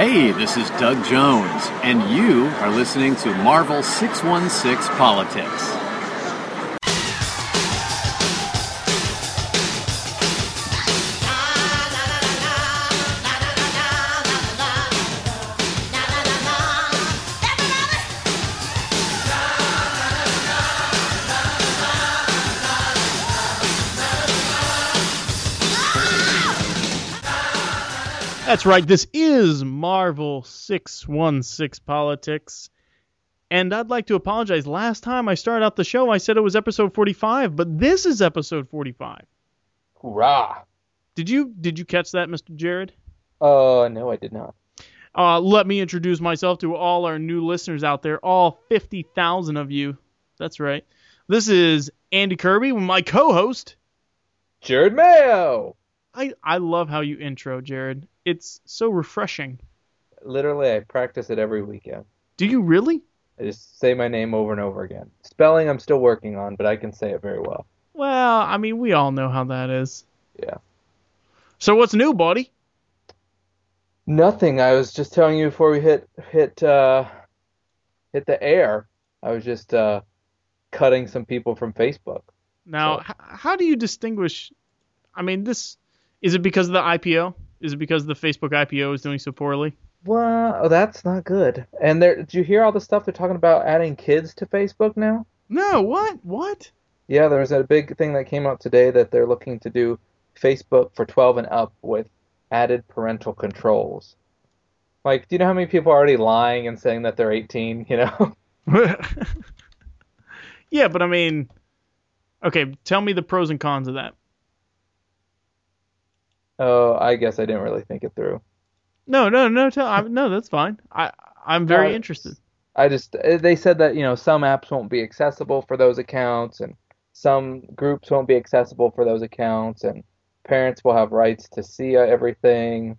Hey, this is Doug Jones, and you are listening to Marvel 616 Politics. That's right. This is Marvel 616 Politics. And I'd like to apologize. Last time I started out the show, I said it was episode 45, but this is episode 45. Hoorah! Did you did you catch that, Mr. Jared? Uh, no, I did not. Uh, let me introduce myself to all our new listeners out there, all 50,000 of you. That's right. This is Andy Kirby with my co-host. Jared Mayo! I, I love how you intro, Jared. It's so refreshing. Literally, I practice it every weekend. Do you really? I just say my name over and over again. Spelling, I'm still working on, but I can say it very well. Well, I mean, we all know how that is. Yeah. So what's new, buddy? Nothing. I was just telling you before we hit hit uh, hit the air. I was just uh, cutting some people from Facebook. Now, So- h- how do you distinguish? I mean, this is it because of the IPO? Is it because the Facebook IPO is doing so poorly? Well, oh, that's not good. And there, did you hear all the stuff they're talking about adding kids to Facebook now? No, what? What? Yeah, there's a big thing that came out today that they're looking to do Facebook for 12 and up with added parental controls. Like, do you know how many people are already lying and saying that they're 18, you know? yeah, but I mean, okay, tell me the pros and cons of that. Oh, I guess I didn't really think it through. No, no, no, tell, I, no, that's fine. I, I'm very Uh, interested. I just eh, they said that, you know, some apps won't be accessible for those accounts and some groups won't be accessible for those accounts and parents will have rights to see uh, everything.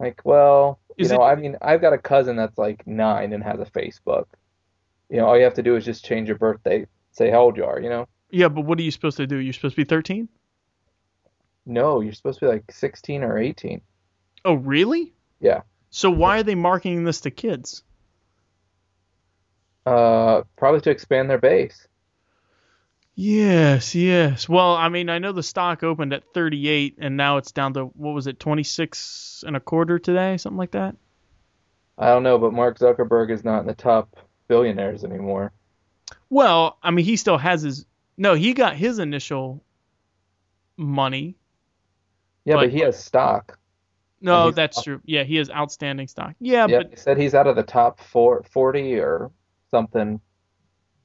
Like, well, you know, it- I mean, I've got a cousin that's like nine and has a Facebook. You know, all you have to do is just change your birthday, say how old you are, you know? Yeah, but what are you supposed to do? You're supposed to be 13? No, you're supposed to be like 16 or 18. Oh, really? Yeah. So why are they marketing this to kids? Uh, probably to expand their base. Yes, yes. Well, I mean, I know the stock opened at 38 and now it's down to what was it, 26 and a quarter today, something like that. I don't know, but Mark Zuckerberg is not in the top billionaires anymore. Well, I mean, he still has his No, he got his initial money. Yeah, But- but he has stock. No, that's true. Yeah, he has outstanding stock. Yeah, Yeah, but he said he's out of the top four, 40 or something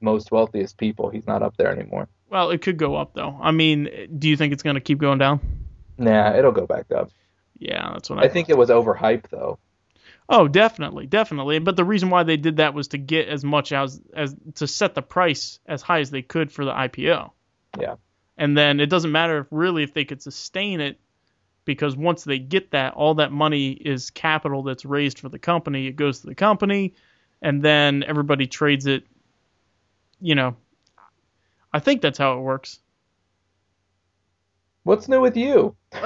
most wealthiest people. He's not up there anymore. well, it could go up though. I mean, do you think it's going to keep going down? Nah, it'll go back up. Yeah, that's what I, I think it was overhyped though. Oh, definitely, definitely. But the reason why they did that was to get as much as as to set the price as high as they could for the IPO. Yeah. And then it doesn't matter if really if they could sustain it because once they get that, all that money is capital that's raised for the company. It goes to the company and then everybody trades it, you know. I think that's how it works. What's new with you?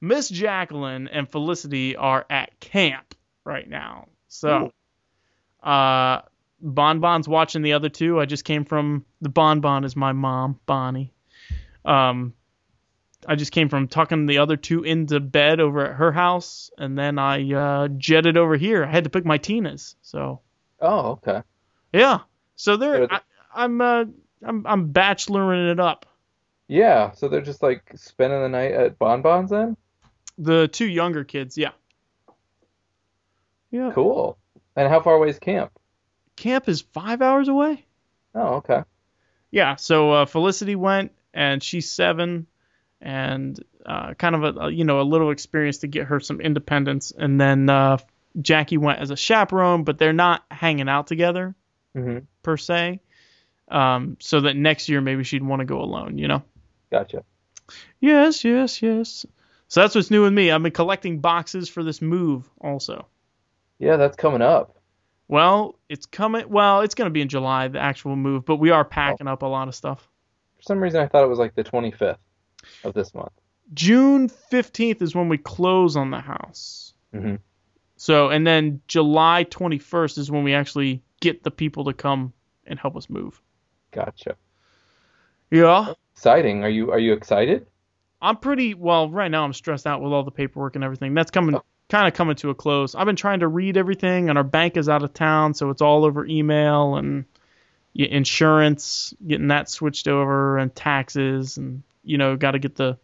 Miss Jacqueline and Felicity are at camp right now. So, uh, Bon Bon's watching the other two. I just came from the Bon Bon is my mom, Bonnie. Um, I just came from tucking the other two into bed over at her house, and then I uh, jetted over here. I had to pick my Tinas, so Oh, okay. yeah. So they're They're I, I'm uh I'm I'm bacheloring it up. Yeah, so they're just like spending the night at Bonbons then? The two younger kids, yeah. Yeah. Cool. And how far away is camp? Camp is five hours away. Oh, okay. Yeah. So uh, Felicity went, and she's seven, and uh, kind of a, a you know a little experience to get her some independence. And then uh, Jackie went as a chaperone, but they're not hanging out together hmm per se. Um, so that next year maybe she'd want to go alone. You know. Gotcha. Yes, yes, yes. So that's what's new with me. I've been collecting boxes for this move also. Yeah, that's coming up. Well, it's coming. Well, it's going to be in July, the actual move, but we are packing up a lot of stuff. For some reason, I thought it was like the 25th of this month. June 15th is when we close on the house. hmm So, and then July 21st is when we actually get the people to come and help us move. Gotcha. Yeah. Exciting. Are you are you excited? I'm pretty well right now. I'm stressed out with all the paperwork and everything. That's coming Oh. kind of coming to a close. I've been trying to read everything, and our bank is out of town, so it's all over email and insurance, getting that switched over, and taxes, and you know, got to get the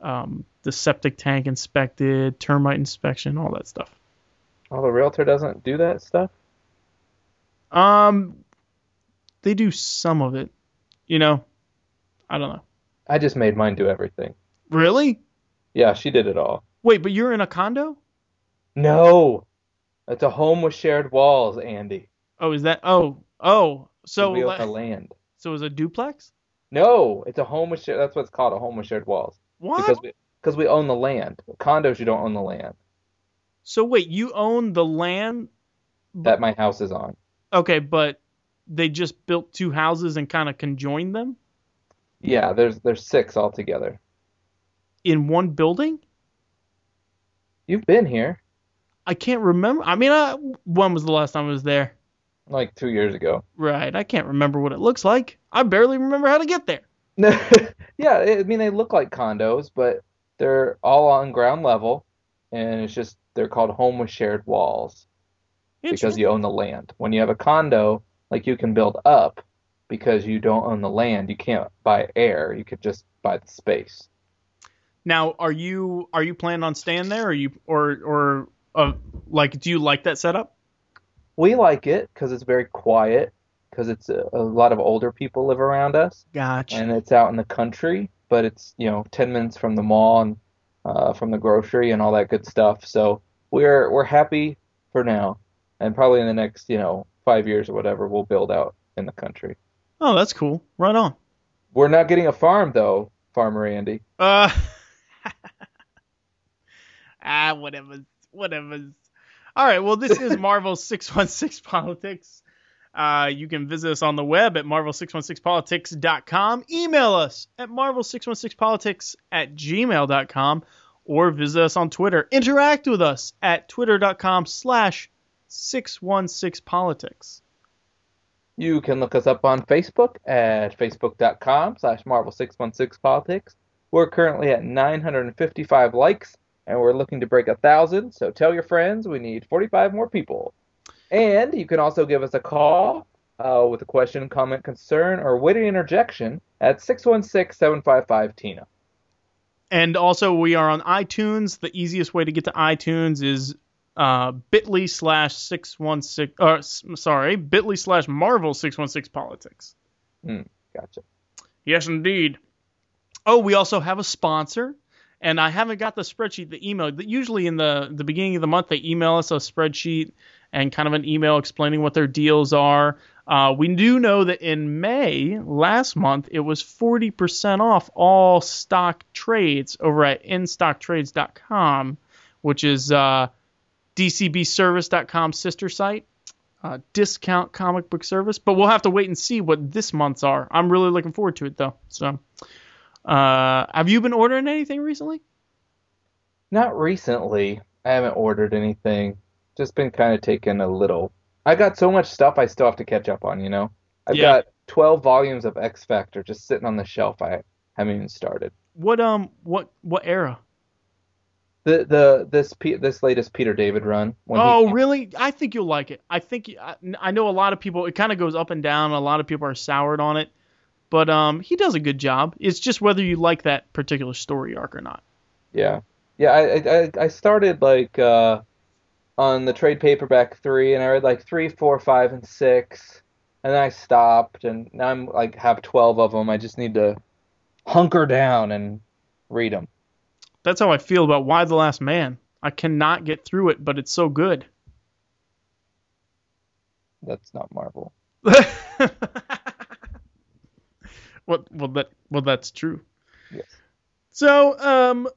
um, the septic tank inspected, termite inspection, all that stuff. Oh, the realtor doesn't do that stuff. Um, they do some of it, you know. I don't know. I just made mine do everything. Really? Yeah, she did it all. Wait, but you're in a condo? No, it's a home with shared walls, Andy. Oh, is that? Oh, oh. So we own the land. so is a duplex? No, it's a home with shared. That's what it's called, a home with shared walls. What? Because we because we own the land. Condos, you don't own the land So wait, you own the land? that my house is on. Okay, but they just built two houses and kind of conjoined them Yeah, there's there's six altogether. in one building? You've been here I can't remember. I mean, uh, when was the last time I was there? Like two years ago. Right. I can't remember what it looks like. I barely remember how to get there. Yeah, I mean they look like condos, but they're all on ground level, and it's just they're called home with shared walls because you own the land. When you have a condo, like you can build up because you don't own the land. You can't buy air. You could just buy the space. Now, are you are you planning on staying there, or you or or uh, like do you like that setup? We like it because it's very quiet, because it's a, a lot of older people live around us, Gotcha. and it's out in the country, but it's, you know, 10 minutes from the mall and uh, from the grocery and all that good stuff. So we're we're happy for now, and probably in the next, you know, five years or whatever, we'll build out in the country. Oh, that's cool. Right on. We're not getting a farm though, Farmer Andy. Uh. ah, whatever. Whatever. All right. Well, this is Marvel 616 Politics. Uh, you can visit us on the web at marvel616politics.com. Email us at marvel616politics at gmail.com or visit us on Twitter. Interact with us at twitter.com slash 616politics. You can look us up on Facebook at facebook.com slash marvel616politics. We're currently at 955 likes, and we're looking to break a thousand. So tell your friends we need 45 more people. And you can also give us a call uh, with a question, comment, concern, or witty interjection at 616-755-TINA. And also, we are on iTunes. The easiest way to get to iTunes is uh, bit.ly slash 616, uh, s- sorry, bit.ly slash Marvel 616 Politics. Gotcha. Yes, indeed. Oh, we also have a sponsor, and I haven't got the spreadsheet, the email. Usually in the, the beginning of the month, they email us a spreadsheet and kind of an email explaining what their deals are. Uh, we do know that in May last month, it was 40% off all stock trades over at instocktrades.com, which is uh, DCBService.com sister site uh, discount comic book service, but we'll have to wait and see what this month's are. I'm really looking forward to it though. So, uh, have you been ordering anything recently? Not recently. I haven't ordered anything. Just been kind of taking a little. I got so much stuff I still have to catch up on, you know? I've Yeah. got 12 volumes of X Factor just sitting on the shelf. I haven't even started. What um what what era? The the this P, this latest Peter David run. When oh, really? I think you'll like it. I think I, I know a lot of people. It kind of goes up and down. A lot of people are soured on it, but um he does a good job. It's just whether you like that particular story arc or not. Yeah, yeah. I I I- started like uh on the trade paperback three, and I read like three, four, five, and six, and then I stopped, and now I'm like have 12 of them. I just need to hunker down and read them. That's how I feel about Y the Last Man. I cannot get through it, but it's so good. That's not Marvel. well, well, that well, that's true. Yes. So, um,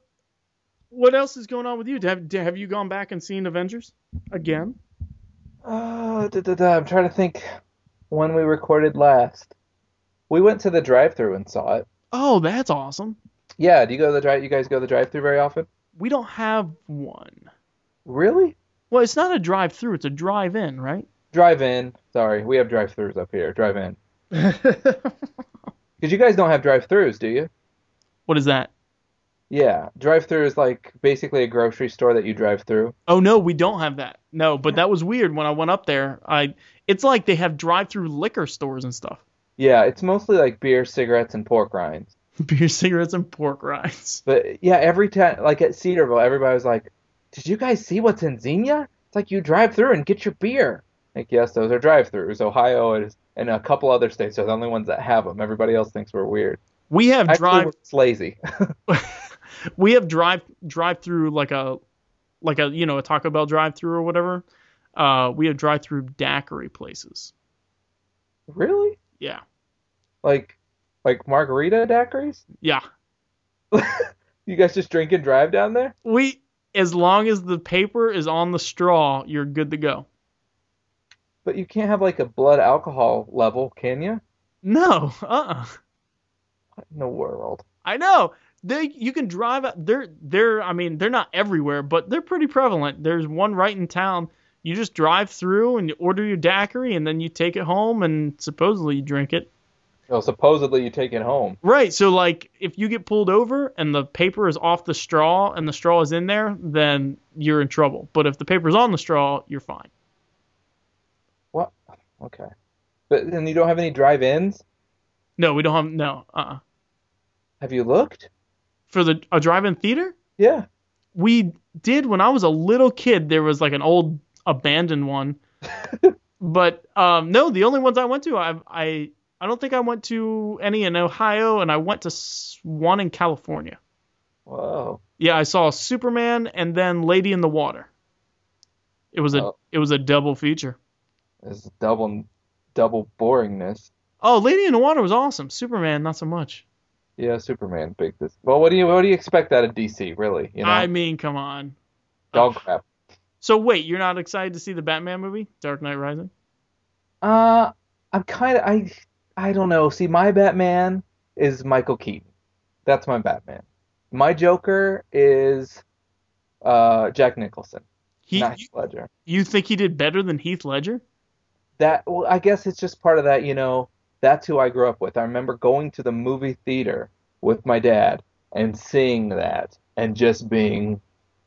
what else is going on with you? Have have you gone back and seen Avengers again? Uh, da, da, da, I'm trying to think when we recorded last. We went to the drive-through and saw it. Oh, that's awesome. Yeah, do you go to the drive? You guys go to the drive-through very often? We don't have one. Really? Well, it's not a drive-through; it's a drive-in, right? Drive-in. Sorry, we have drive-throughs up here. Drive-in. Because you guys don't have drive-throughs, do you? what is that? Yeah, drive-through is like basically a grocery store that you drive through. Oh no, we don't have that. No, but that was weird when I went up there. I it's like they have drive-through liquor stores and stuff. Yeah, it's mostly like beer, cigarettes, and pork rinds. Beer, cigarettes, and pork rinds. But yeah, every time, like at Cedarville, everybody was like, "Did you guys see what's in Xenia? It's like you drive through and get your beer." Like, yes, those are drive-throughs. Ohio is, and a couple other states are the only ones that have them. Everybody else thinks we're weird. We have Actually, drive we're lazy. we have drive drive through like a like a you know a Taco Bell drive through or whatever. Uh, we have drive through daiquiri places. really? Yeah, Like, like margarita daiquiris? yeah. You guys just drink and drive down there? We as long as the paper is on the straw, you're good to go. But you can't have like a blood alcohol level, can you? No, uh, uh What in the world? I know. They you can drive out. They're they're. I mean, they're not everywhere, but they're pretty prevalent. There's one right in town. You just drive through and you order your daiquiri, and then you take it home, and supposedly you drink it. Well, supposedly you take it home. Right. So like if you get pulled over and the paper is off the straw and the straw is in there, then you're in trouble. But if the paper's on the straw, you're fine. Okay. But then you don't have any drive-ins? No, we don't have no. Uh-uh. Have you looked? For the a drive-in theater, Yeah. we did when I was a little kid. There was like an old abandoned one. but um no, the only ones I went to, I I I don't think I went to any in Ohio, and I went to one in California. Whoa. Yeah, I saw Superman and then Lady in the Water. It was a Oh. it was a double feature. It's double double boringness. Oh, Lady in the Water was awesome. Superman, not so much. Yeah, Superman big this. Well, what do you what do you expect out of DC, really? You know, I mean, come on. dog Oh. crap. So wait, you're not excited to see the Batman movie, Dark Knight Rising? Uh, I'm kind of I I don't know. See, my Batman is Michael Keaton. That's my Batman. My Joker is uh Jack Nicholson, He, Heath Ledger. you think he did better than Heath Ledger? That well, I guess it's just part of that. You know, that's who I grew up with. I remember going to the movie theater with my dad and seeing that and just being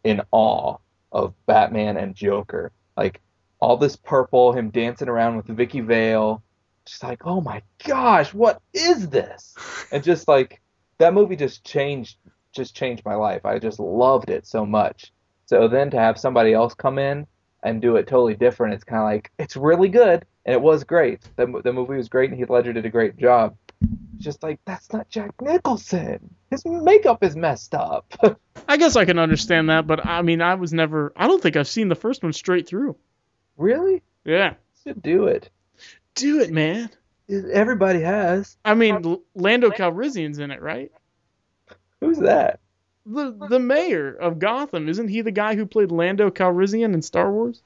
in awe of Batman and Joker. Like all this purple, him dancing around with Vicki Vale. Just like, oh my gosh, what is this? And just like that movie just changed just changed my life. I just loved it so much. So then to have somebody else come in and do it totally different, it's kind of like it's really good and it was great. The the movie was great and Heath Ledger did a great job. Just like that's not Jack Nicholson. His makeup is messed up. I guess I can understand that, but I mean, I was never. I don't think I've seen the first one straight through. really? Yeah, Should do it. do it, man. Everybody has. I mean, Lando Calrissian's in it, right? Who's that? The the mayor of Gotham isn't he the guy who played Lando Calrissian in Star Wars?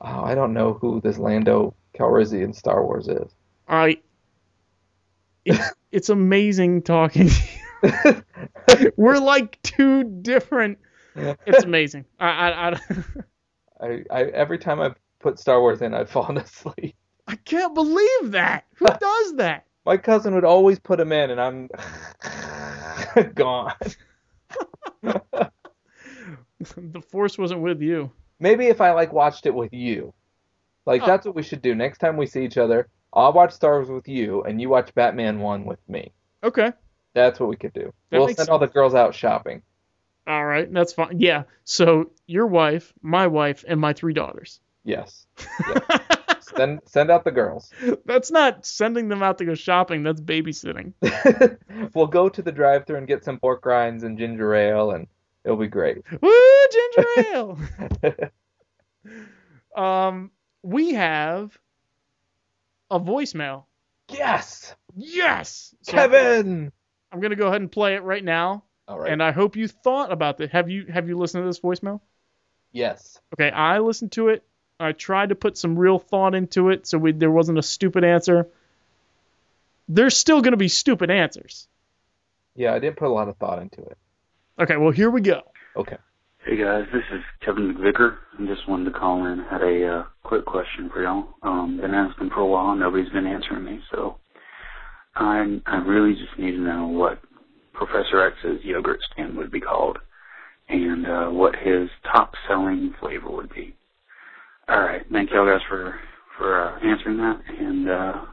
Oh, I don't know who this Lando Calrissian Star Wars is. I. It's, it's amazing talking. We're like two different. It's amazing. I, I, I, I, I every time I put Star Wars in, I've fallen asleep. I can't believe that. Who does that? My cousin would always put him in, and I'm gone. The Force wasn't with you. Maybe if I like watched it with you, like Oh. that's what we should do. Next time we see each other, I'll watch Star Wars with you, and you watch Batman one with me. Okay. That's what we could do. That we'll send all the girls out shopping. All right. That's fine. Yeah. So your wife, my wife, and my three daughters. Yes. send send out the girls. that's not sending them out to go shopping. That's babysitting. we'll go to the drive-thru and get some pork rinds and ginger ale, and it'll be great. Woo, ginger ale. um, we have a voicemail. yes, Yes. So Kevin. I'm gonna go ahead and play it right now, All right. and I hope you thought about it. Have you Have you listened to this voicemail? yes. Okay, I listened to it. I tried to put some real thought into it, so we, there wasn't a stupid answer. There's still gonna be stupid answers. Yeah, I didn't put a lot of thought into it. Okay, well here we go. Okay. Hey guys, this is Kevin McVicker. I just wanted to call in. Had a uh, quick question for y'all. Um, been asking for a while. And nobody's been answering me, so I I really just need to know what Professor X's yogurt stand would be called, and uh, what his top selling flavor would be. All right, thank y'all guys for for uh, answering that, and uh,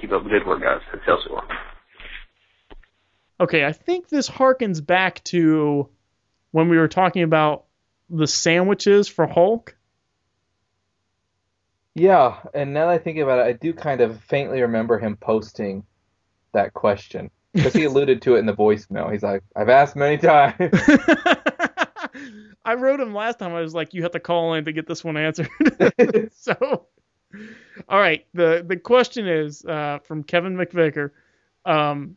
keep up the good work, guys. Excelsior. Okay, I think this harkens back to when we were talking about the sandwiches for Hulk. Yeah, and now that I think about it, I do kind of faintly remember him posting that question because he alluded to it in the voicemail. He's like, "I've asked many times." I wrote him last time. I was like, "You have to call in to get this one answered." so, all right. the The question is uh, from Kevin McVicker. Um,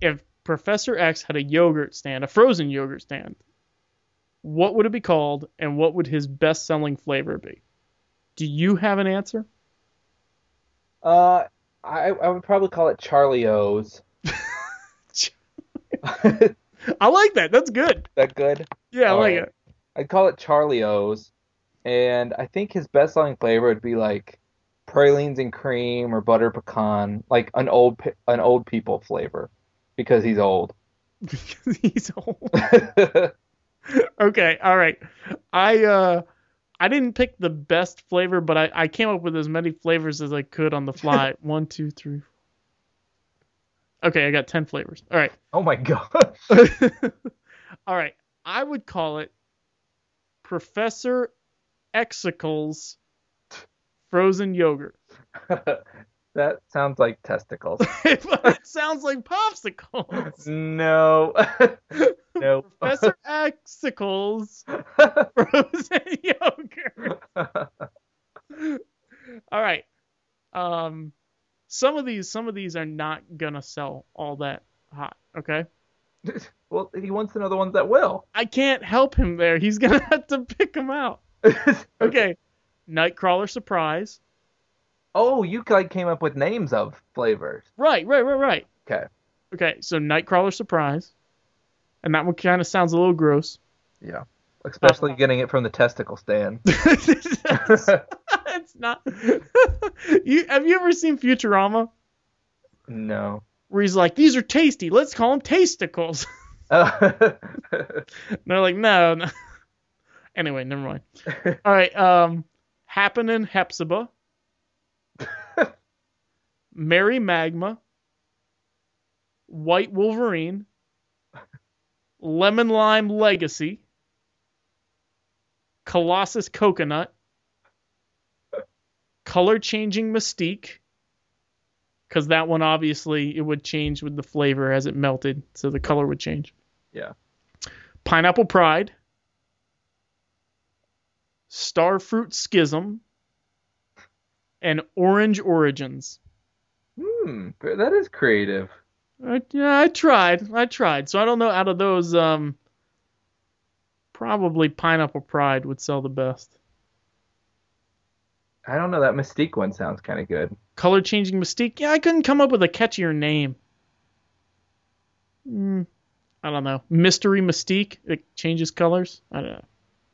if Professor X had a yogurt stand, a frozen yogurt stand, what would it be called, and what would his best selling flavor be? Do you have an answer? uh, I I would probably call it Charlie O's. I like that. That's good. that good? Yeah, I All like right. it. I'd call it Charlie O's, and I think his best selling flavor would be like pralines and cream or butter pecan, like an old an old people flavor, because he's old. Because he's old. okay, all right. I uh I didn't pick the best flavor, but I, I came up with as many flavors as I could on the fly. One, two, three. Okay, I got ten flavors. All right. oh my god. all right. I would call it Professor Exicles frozen yogurt. that sounds like testicles. it sounds like popsicles. no. no. Professor Exicles frozen yogurt. All right. Um, some of these, some of these are not gonna sell all that hot. Okay. well, he wants to know the ones that will. I can't help him there. He's gonna have to pick them out. Okay. Nightcrawler surprise. Oh, you like came up with names of flavors. Right, right, right, right. Okay. Okay. So Nightcrawler surprise, and that one kind of sounds a little gross. Yeah. Especially uh, getting it from the testicle stand. It's not. you have you ever seen Futurama? no. Where he's like, "These are tasty. Let's call them tasticles." And they're like, "No." no. anyway, never mind. All right. Um, Happening Hepzibah, Mary Magma, White Wolverine, Lemon Lime Legacy, Colossus Coconut, Color Changing Mystique, because that one obviously it would change with the flavor as it melted, so the color would change. yeah. Pineapple Pride, Starfruit Schism, and Orange Origins. Hmm. That is creative. I, yeah, I tried. I tried. So I don't know out of those, um, probably Pineapple Pride would sell the best. I don't know. That Mystique one sounds kind of good. Color Changing Mystique. Yeah, I couldn't come up with a catchier name. Hmm. I don't know. Mystery Mystique. It changes colors. I don't know.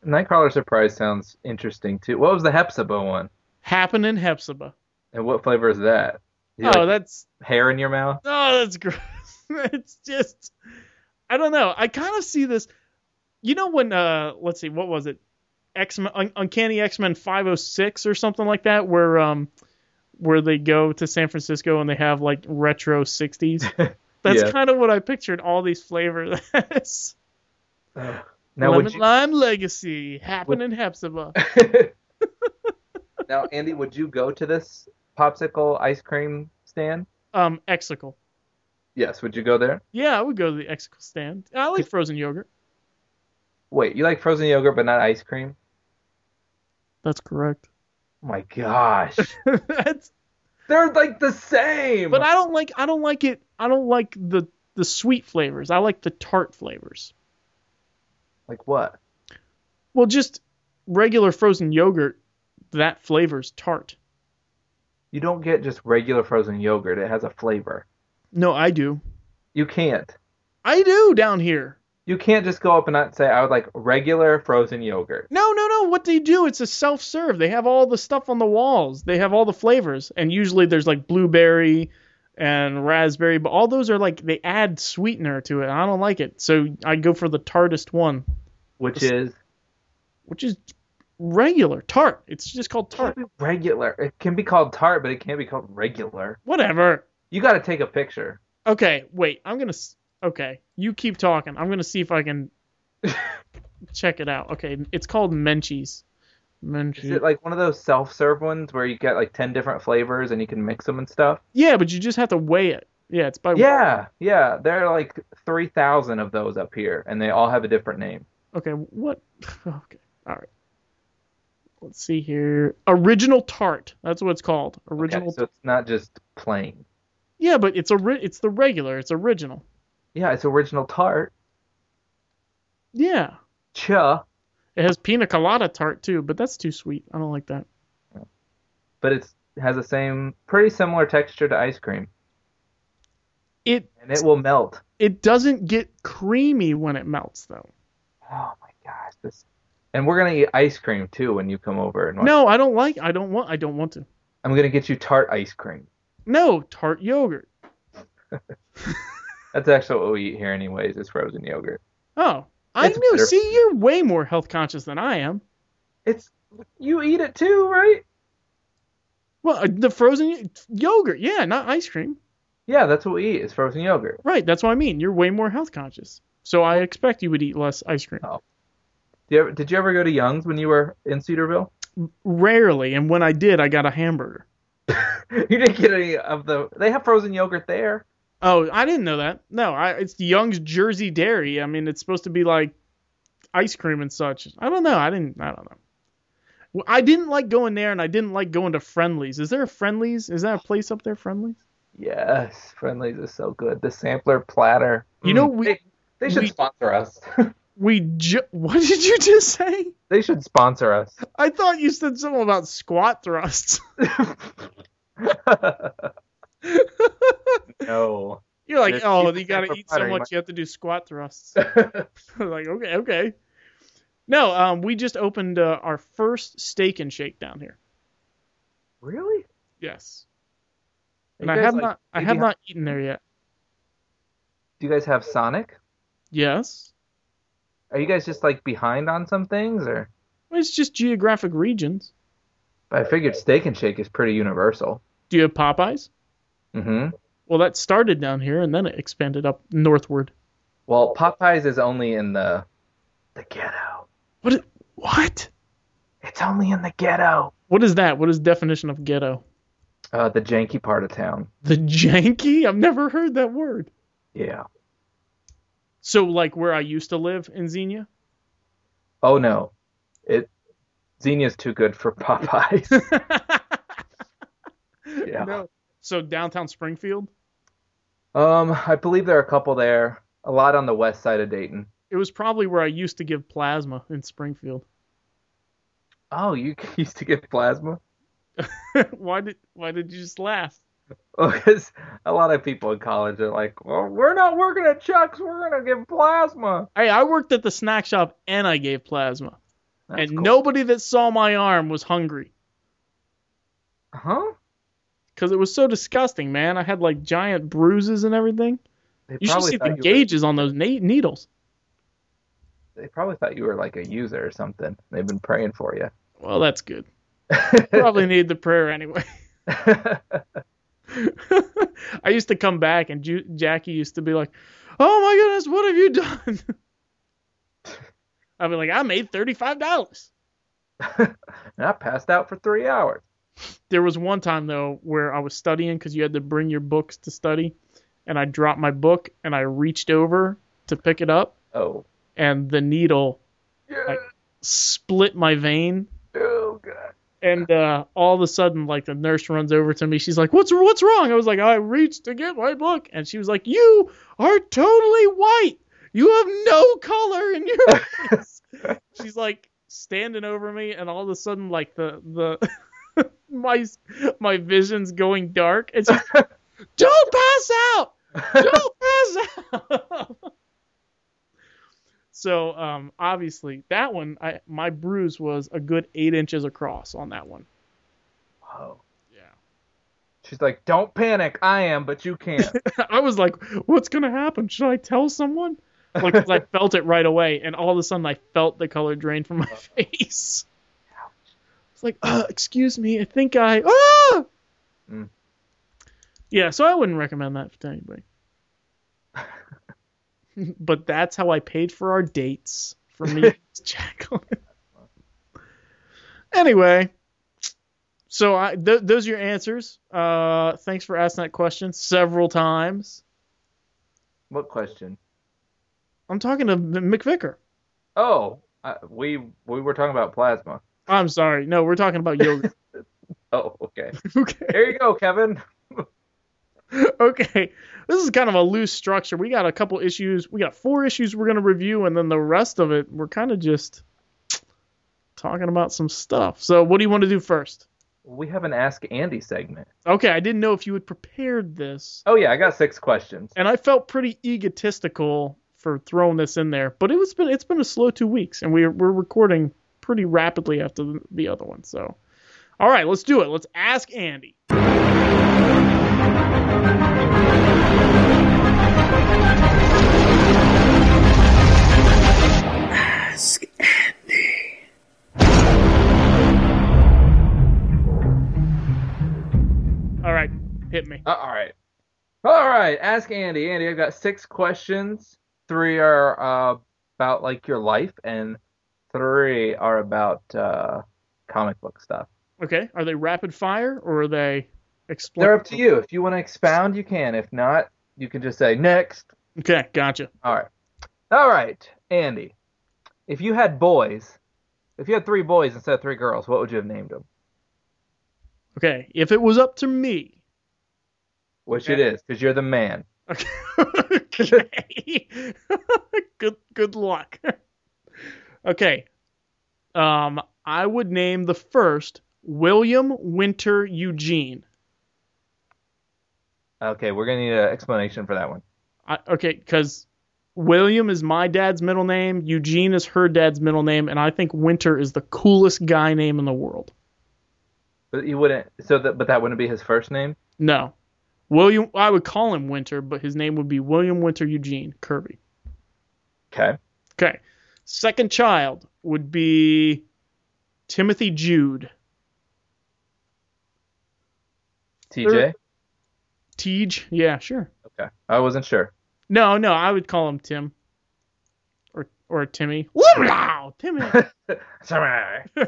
Nightcrawler Surprise sounds interesting too. What was the Hepzibah one? Happening Hepzibah. And what flavor is that? Oh, like that's hair in your mouth? Oh, that's gross. it's just, I don't know. I kind of see this. You know when, uh, let's see, what was it? X Men, Un- Uncanny X Men 506 or something like that, where um, where they go to San Francisco and they have like retro 60s. That's Yeah. kind of what I pictured all these flavors as. Now, Lemon would you, Lime Legacy, Happening Hepzibah. now, Andy, would you go to this popsicle ice cream stand? Um, Exicle. Yes. Would you go there? Yeah, I would go to the Exicle stand. I like frozen yogurt. Wait, you like frozen yogurt but not ice cream? That's correct. Oh my gosh, That's they're like the same. But I don't like I don't like it I don't like the the sweet flavors. I like the tart flavors. like what? Well, just regular frozen yogurt, that flavor's tart. You don't get just regular frozen yogurt. It has a flavor. No, I do. You can't. I do down here. You can't just go up and not say I would like regular frozen yogurt. No, no, no. What they do, it's a self serve. They have all the stuff on the walls. They have all the flavors. And usually there's like blueberry and raspberry, but all those are like they add sweetener to it. I don't like it. So I go for the tartest one, Which is which is regular tart. It's just called can't tart. be regular. It can be called tart, but it can't be called regular. Whatever. You got to take a picture. Okay, wait. I'm gonna. Okay, you keep talking. I'm gonna see if I can check it out. Okay, it's called Menchie's. Menchie's. Is it like one of those self-serve ones where you get like 10 different flavors and you can mix them and stuff? yeah, but you just have to weigh it. Yeah, it's by. Yeah, yeah. There are like 3,000 of those up here, and they all have a different name. Okay, what? Okay, all right. Let's see here. Original tart. That's what it's called. Okay, Original. so it's not just plain. Yeah, but it's a. It's the regular. It's original. Yeah, it's original tart. Yeah. Cha. It has pina colada tart too, but that's too sweet. I don't like that. But it's has the same, pretty similar texture to ice cream, It and it will melt. it doesn't get creamy when it melts though. Oh my gosh, this. And we're gonna eat ice cream too when you come over. And watch- No, I don't like. I don't want. I don't want to. I'm gonna get you tart ice cream. No, tart yogurt. That's actually what we eat here, anyways. Is frozen yogurt. Oh, I It's knew. better. See, you're way more health conscious than I am. It's you eat it too, right? Well, uh, the frozen yogurt, yeah, not ice cream. Yeah, that's what we eat. It's frozen yogurt. Right, that's what I mean. You're way more health conscious. So I expect you would eat less ice cream. Oh. Did you ever, did you ever go to Young's when you were in Cedarville? Rarely, and when I did, I got a hamburger. you didn't get any of the. They have frozen yogurt there. Oh, I didn't know that. No, I, it's Young's Jersey Dairy. I mean, it's supposed to be like ice cream and such. I don't know. I didn't. I don't know. I didn't like going there, and I didn't like going to Friendlies. Is there a Friendlies? Is that a place up there, Friendlies? Yes, Friendlies is so good. The sampler platter. You know, Mm. we- they, they should we- sponsor us. We ju- what did you just say? they should sponsor us. I thought you said something about squat thrusts. no. You're like, Just oh, you gotta eat so platter, much, might- you have to do squat thrusts. like, okay, okay. No, um, we just opened uh, our first steak and shake down here. really? Yes, Are and I have like, not, I have have- not eaten there yet. Do you guys have Sonic? Yes, Are you guys just like behind on some things, or? Well, it's just geographic regions. But I figured Steak and Shake is pretty universal. Do you have Popeyes? Mm-hmm. Well, that started down here and then it expanded up northward. Well, Popeyes is only in the the ghetto. What? Is, what? It's only in the ghetto. What is that? What is definition of ghetto? Uh, the janky part of town. The janky? I've never heard that word. Yeah. So, like where I used to live in Xenia? Oh no, it Xenia's too good for Popeyes. Yeah. No. So downtown Springfield? Um, I believe there are a couple there. A lot on the west side of Dayton. It was probably where I used to give plasma in Springfield. Oh, you used to get plasma? why did why did you just laugh? Because a lot of people in college are like, well, we're not working at Chuck's. We're gonna give plasma. Hey, I worked at the snack shop and I gave plasma. That's and cool. nobody that saw my arm was hungry huh? Because it was so disgusting, man. I had like giant bruises and everything. They You should see the you were- gauges on those na- needles. they probably thought you were like a user or something. They've been praying for you. Well, that's good. Probably need the prayer anyway. I used to come back and Ju- Jackie used to be like, "Oh my goodness, what have you done?" I'd be like, "I made thirty-five dollars." and I passed out for three hours. There was one time though where I was studying because you had to bring your books to study, and I dropped my book and I reached over to pick it up, Oh. and the needle Yeah. Like- split my vein. oh god. And uh, all of a sudden, like the nurse runs over to me. She's like, "What's what's wrong?" I was like, "I reached to get my book," and she was like, "You are totally white. You have no color in your face." She's like standing over me, and all of a sudden, like the the my my vision's going dark, and she's, "Don't pass out! Don't pass out. so um, obviously that one, I my bruise was a good eight inches across on that one. Whoa. Yeah. She's like, "Don't panic. I am, but you can't." I was like, what's gonna happen? Should I tell someone? Like, I felt it right away, and all of a sudden I felt the color drain from my face. It's like, uh, excuse me, I think I. Ah! Mm. Yeah, so I wouldn't recommend that to anybody. but that's how I paid for our dates for me, Jacqueline. anyway, so I, th- those are your answers. Uh, thanks for asking that question several times. what question? I'm talking to McVicker. Oh, uh, we we were talking about plasma. I'm sorry. No, we're talking about yogurt. Oh, okay. okay. Here you go, Kevin. Okay. This is kind of a loose structure. We got a couple issues. We got four issues we're going to review, and then the rest of it, we're kind of just talking about some stuff. So, what do you want to do first? We have an Ask Andy segment. Okay, I didn't know if you had prepared this, Oh yeah, I got six questions. and I felt pretty egotistical for throwing this in there. But it was been it's been a slow two weeks, and we're we're recording pretty rapidly after the, the other one. So, all right, let's do it. Let's ask Andy. Ask Andy. All right, hit me. Uh, all right. All right. Ask Andy. Andy, I've got six questions. Three are uh, about like your life, and three are about uh, comic book stuff. Okay, are they rapid fire or are they? They're up to you. If you want to expound, you can. If not, you can just say next. Okay, gotcha. All right. All right, Andy. If you had boys, if you had three boys instead of three girls, what would you have named them? Okay, if it was up to me. Which Okay. it is, because you're the man. Okay. okay. good good luck. Okay. Um I would name the first William Winter Eugene. Okay, we're gonna need an explanation for that one. I, okay, cuz William is my dad's middle name, Eugene is her dad's middle name, and I think Winter is the coolest guy name in the world. But you wouldn't. So that, but that wouldn't be his first name. No. William I would call him Winter, but his name would be William Winter Eugene Kirby. Okay. Okay. Second child would be Timothy Jude. TJ. Tej? Yeah, sure. Okay. I wasn't sure. No, no, I would call him Tim. Or or Timmy. Wow, Timmy. Sorry.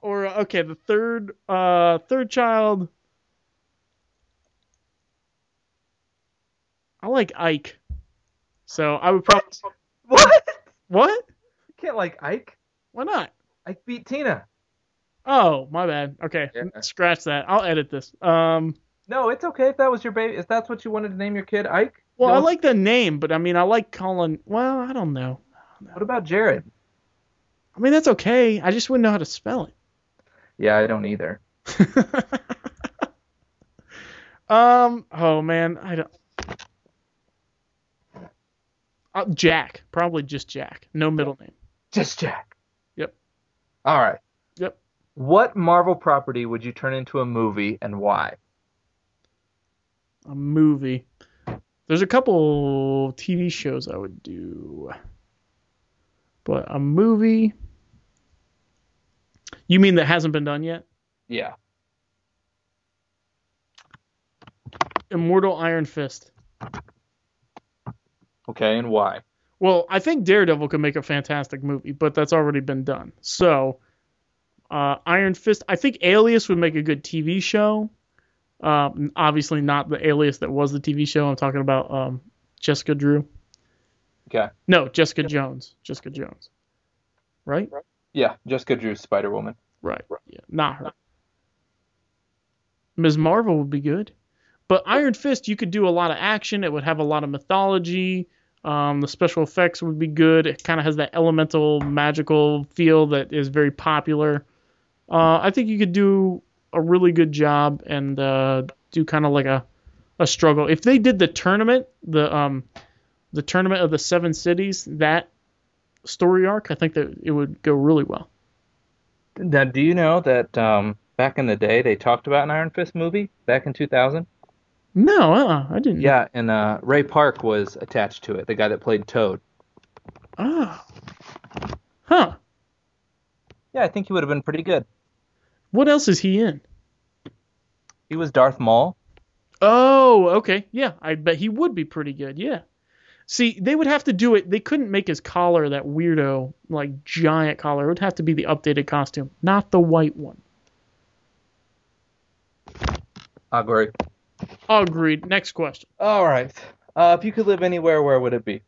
or uh, okay, the third uh third child. I like Ike. So I would probably What? What? You can't like Ike. Why not? Ike beat Tina. Oh, my bad. Okay, Yeah. scratch that. I'll edit this. Um, No, it's okay if that was your baby. If that's what you wanted to name your kid, Ike. well, I like the name, but I mean, I like calling. Well, I don't know. What about Jared? I mean, that's okay. I just wouldn't know how to spell it. Yeah, I don't either. um. Oh man, I don't. Uh, Jack, probably just Jack. No middle name. Just Jack. Yep. All right. Yep. What Marvel property would you turn into a movie and why? A movie. There's a couple TV shows I would do, but a movie. You mean that hasn't been done yet? Yeah. Immortal Iron Fist. Okay, and why? Well, I think Daredevil could make a fantastic movie, but that's already been done. So, uh, Iron Fist. I think Alias would make a good TV show. Um, obviously not the Alias that was the TV show. I'm talking about um, Jessica Drew. Okay. No, Jessica Jones. Jessica Jones. Right? Yeah, Jessica Drew, Spider Woman. Right. Yeah, not her. Ms. Marvel would be good. But Iron Fist, you could do a lot of action. It would have a lot of mythology. Um, the special effects would be good. It kind of has that elemental, magical feel that is very popular. Uh, I think you could do a really good job, and uh, do kind of like a a struggle. If they did the tournament, the um the tournament of the seven cities, that story arc, I think that it would go really well. Now, do you know that um, back in the day they talked about an Iron Fist movie back in 2000? No, uh, I didn't. Yeah, and uh, Ray Park was attached to it, the guy that played Toad. Ah. Huh. Yeah, I think he would have been pretty good. What else is he in? He was Darth Maul. Oh, okay. Yeah, I bet he would be pretty good. Yeah. See, they would have to do it. They couldn't make his collar that weirdo, like giant collar. It would have to be the updated costume, not the white one. I agree. Agreed. Next question. All right. Uh, if you could live anywhere, where would it be?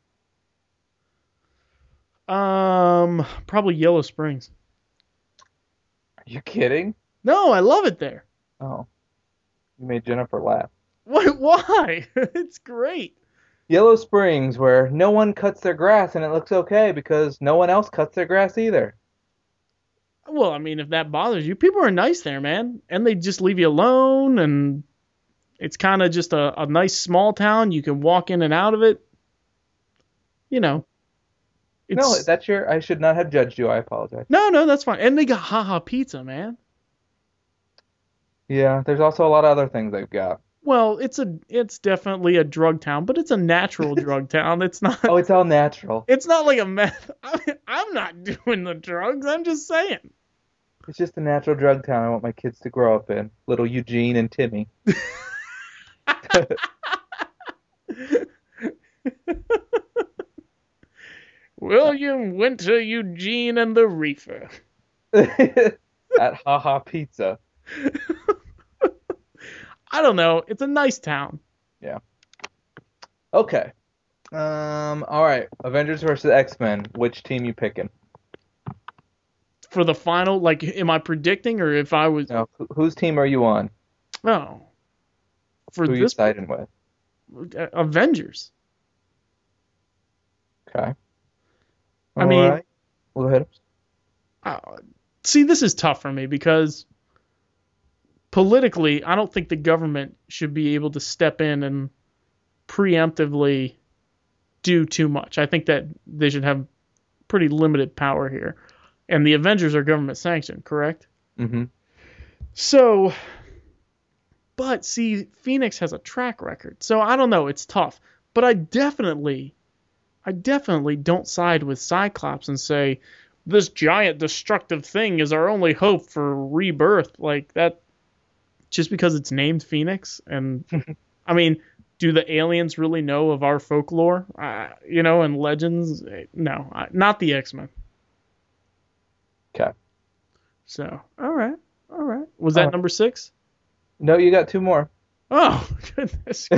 Um, probably Yellow Springs. Are you kidding? No, I love it there. Oh, you made Jennifer laugh. What? Why? it's great. Yellow Springs, where no one cuts their grass and it looks okay because no one else cuts their grass either. Well, I mean, if that bothers you, people are nice there, man, and they just leave you alone, and it's kind of just a, a nice small town. You can walk in and out of it. You know. It's, No, that's your. I should not have judged you. I apologize. no, no, that's fine. And they got haha pizza, man. Yeah, there's also a lot of other things they've got. Well, it's a, it's definitely a drug town, but it's a natural drug town. It's not. Oh, it's all natural. It's not like a meth. I mean, I'm not doing the drugs. I'm just saying. It's just a natural drug town I want my kids to grow up in. Little Eugene and Timmy. William Winter, Eugene, and the Reefer. At Haha Pizza. I don't know. It's a nice town. Yeah. Okay. Um. All right. Avengers versus X Men. Which team you picking? For the final, like, am I predicting or if I was? No. wh- Whose team are you on? Oh. For Who you this siding with? uh, Avengers. Okay. I mean- Alright. Go ahead. Uh, see, this is tough for me because politically, I don't think the government should be able to step in and preemptively do too much. I think that they should have pretty limited power here. And the Avengers are government sanctioned, correct? Mm-hmm. So, but see, Phoenix has a track record. So I don't know. It's tough. But I definitely, I definitely don't side with Cyclops and say, this giant destructive thing is our only hope for rebirth. Like that, just because it's named Phoenix. And I mean, do the aliens really know of our folklore? Uh, you know, and legends? No, not the X Men. Okay. So, all right. All right. Was that All number six? No, you got two more. Oh goodness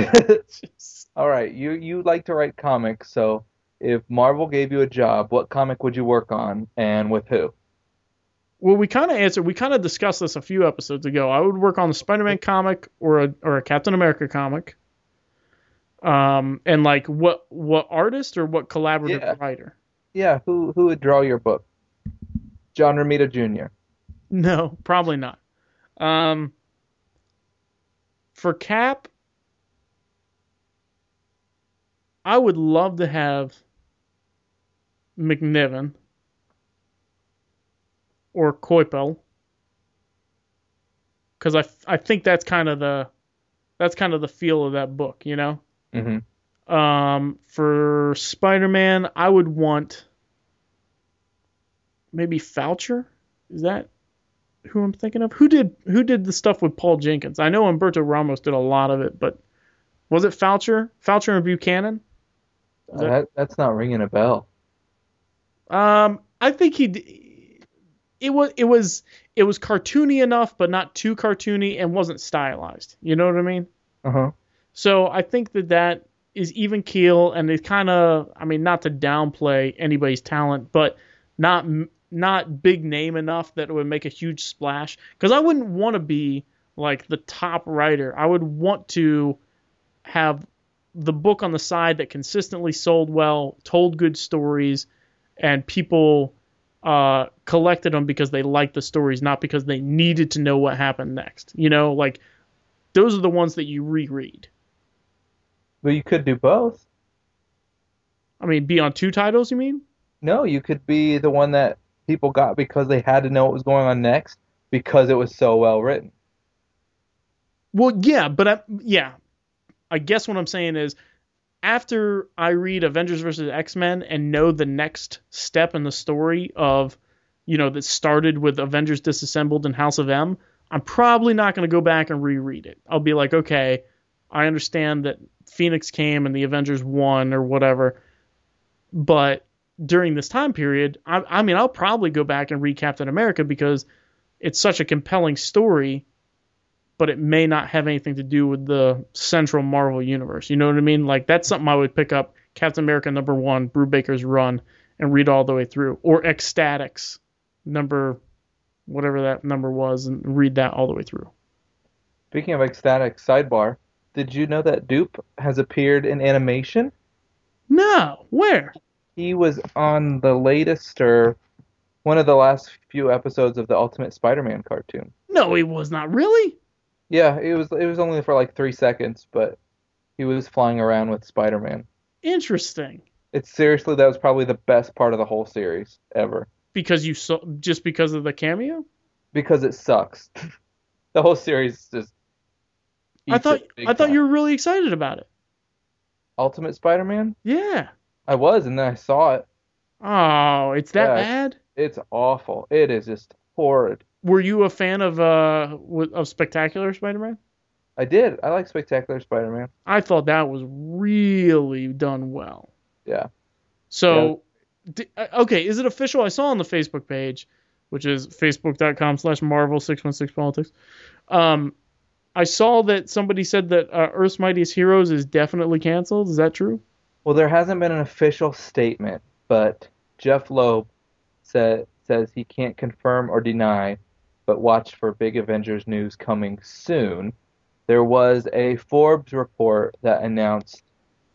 All right. You you like to write comics, so if Marvel gave you a job, what comic would you work on, and with who? Well, we kind of answered. We kind of discussed this a few episodes ago. I would work on a Spider-Man comic or a or a Captain America comic. Um, and like what what artist or what collaborative Yeah. writer? Yeah, who who would draw your book? John Romita Jr. No, probably not. Um, for Cap, I would love to have McNiven or Coipel because I, I think that's kind of the that's kind of the feel of that book, you know. Mm-hmm. Um, for Spider-Man, I would want maybe Foucher. Is that who I'm thinking of? Who did who did the stuff with Paul Jenkins? I know Humberto Ramos did a lot of it, but was it Foucher? Foucher and Buchanan? Is that- that, that's not ringing a bell. Um, I think he. It was it was it was cartoony enough, but not too cartoony, and wasn't stylized. You know what I mean? Uh huh. So I think that that is even keel, and it kind of, I mean, not to downplay anybody's talent, but not not big name enough that it would make a huge splash. Because I wouldn't want to be like the top writer. I would want to have the book on the side that consistently sold well, told good stories, and people uh, collected them because they liked the stories, not because they needed to know what happened next. You know, like those are the ones that you reread. But you could do both. I mean, be on two titles, you mean? No, you could be the one that people got because they had to know what was going on next because it was so well written. Well, yeah, but I, yeah, I guess what I'm saying is after I read Avengers versus X Men and know the next step in the story of, you know, that started with Avengers Disassembled and House of M, I'm probably not going to go back and reread it. I'll be like, okay, I understand that Phoenix came and the Avengers won or whatever, but during this time period, I, I mean, I'll probably go back and read Captain America because it's such a compelling story but it may not have anything to do with the central Marvel universe. You know what I mean? Like that's something I would pick up Captain America number one, Brubaker's run, and read all the way through, or X-Statix number whatever that number was, and read that all the way through. Speaking of X-Statix, sidebar, did you know that Doop has appeared in animation? No, where? He was on the latest or one of the last few episodes of the Ultimate Spider-Man cartoon. No, he was not really. Yeah, it was it was only for like three seconds, but he was flying around with Spider-Man. Interesting. It's seriously that was probably the best part of the whole series ever Because you saw just because of the cameo. because it sucks. the whole series just. I thought I thought time. you were really excited about it. Ultimate Spider-Man. Yeah. I was, and then I saw it. Oh, it's that Yeah. bad. It's awful. It is just horrid. Were you a fan of uh of Spectacular Spider-Man? I did. I like Spectacular Spider-Man. I thought that was really done well. Yeah. So, di- uh, okay, is it official? I saw on the Facebook page, which is facebook.com slash marvel616politics. Um, I saw that somebody said that uh, Earth's Mightiest Heroes is definitely canceled. Is that true? Well, there hasn't been an official statement, but Jeph Loeb said says he can't confirm or deny, but watch for big Avengers news coming soon. There was a Forbes report that announced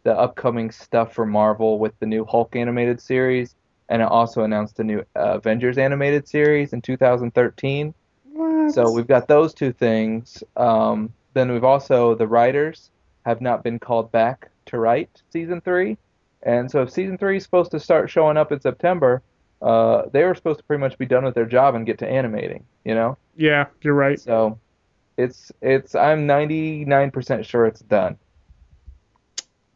the upcoming stuff for Marvel with the new Hulk animated series, and it also announced a new uh, Avengers animated series in 2013. What? So we've got those two things. Um, then we've also the writers have not been called back to write season three, and so if season three is supposed to start showing up in September, uh, they were supposed to pretty much be done with their job and get to animating. You know, yeah, you're right. so it's it's I'm 99% sure it's done.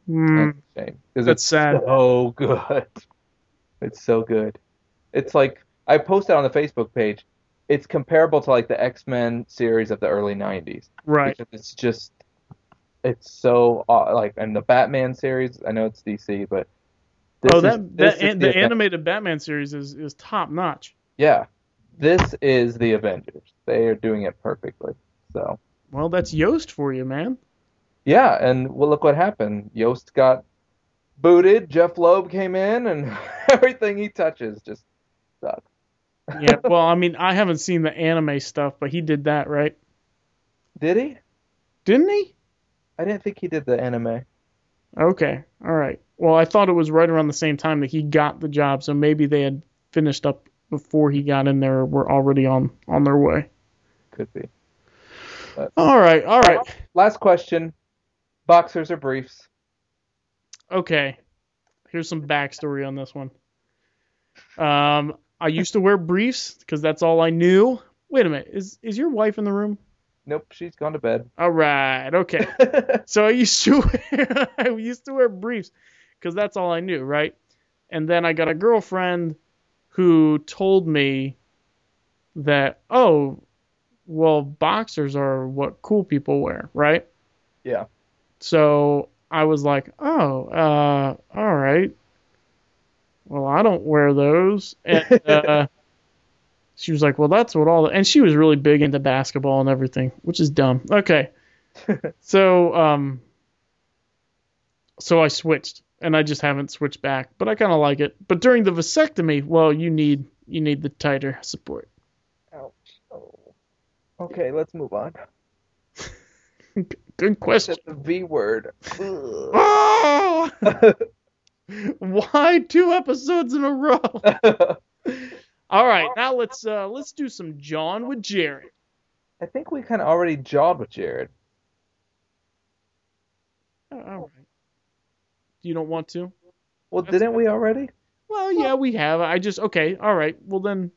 Hmm. That's shame That's it's sad. so good. It's so good. It's like I posted on the Facebook page. It's comparable to like the X Men series of the early '90s. right. because it's just it's so uh, like in the Batman series. I know it's DC, but this oh, is- that, that is an, the Aven- animated Batman series is, is top notch. yeah, this is the Avengers. They are doing it perfectly. So Well, that's Yost for you, man. yeah, and well, look what happened. Yost got booted. Jeph Loeb came in, and everything he touches just sucks. Yeah. well, I mean, I haven't seen the anime stuff, but he did that, right? Did he? Didn't he? I didn't think he did the anime. Okay. All right. Well, I thought it was right around the same time that he got the job, so maybe they had finished up before he got in there. or Were already on on their way. Could be. All right. All right. Last question: boxers or briefs? Okay. Here's some backstory on this one. Um, I used to wear briefs because that's all I knew. Wait a minute. Is is your wife in the room? Nope, she's gone to bed. All right. Okay. So I used to wear, I used to wear briefs because that's all I knew, right? And then I got a girlfriend who told me that oh, well, boxers are what cool people wear, right? yeah. So I was like, oh, uh, all right. Well, I don't wear those. And uh, she was like, well, that's what all. The, and she was really big into basketball and everything, which is dumb. Okay. so, um, so I switched, and I just haven't switched back, but I kind of like it. But during the vasectomy, well, you need you need the tighter support. Ouch. Oh. Okay, let's move on. Good question. The V word. Ah! Why two episodes in a row? All right, now let's uh let's do some John with Jared. I think we kind of already jawed with Jared. Oh, all right. You don't want to? Well, That's didn't we already? Well, yeah, we have. I just okay. All right. Well then,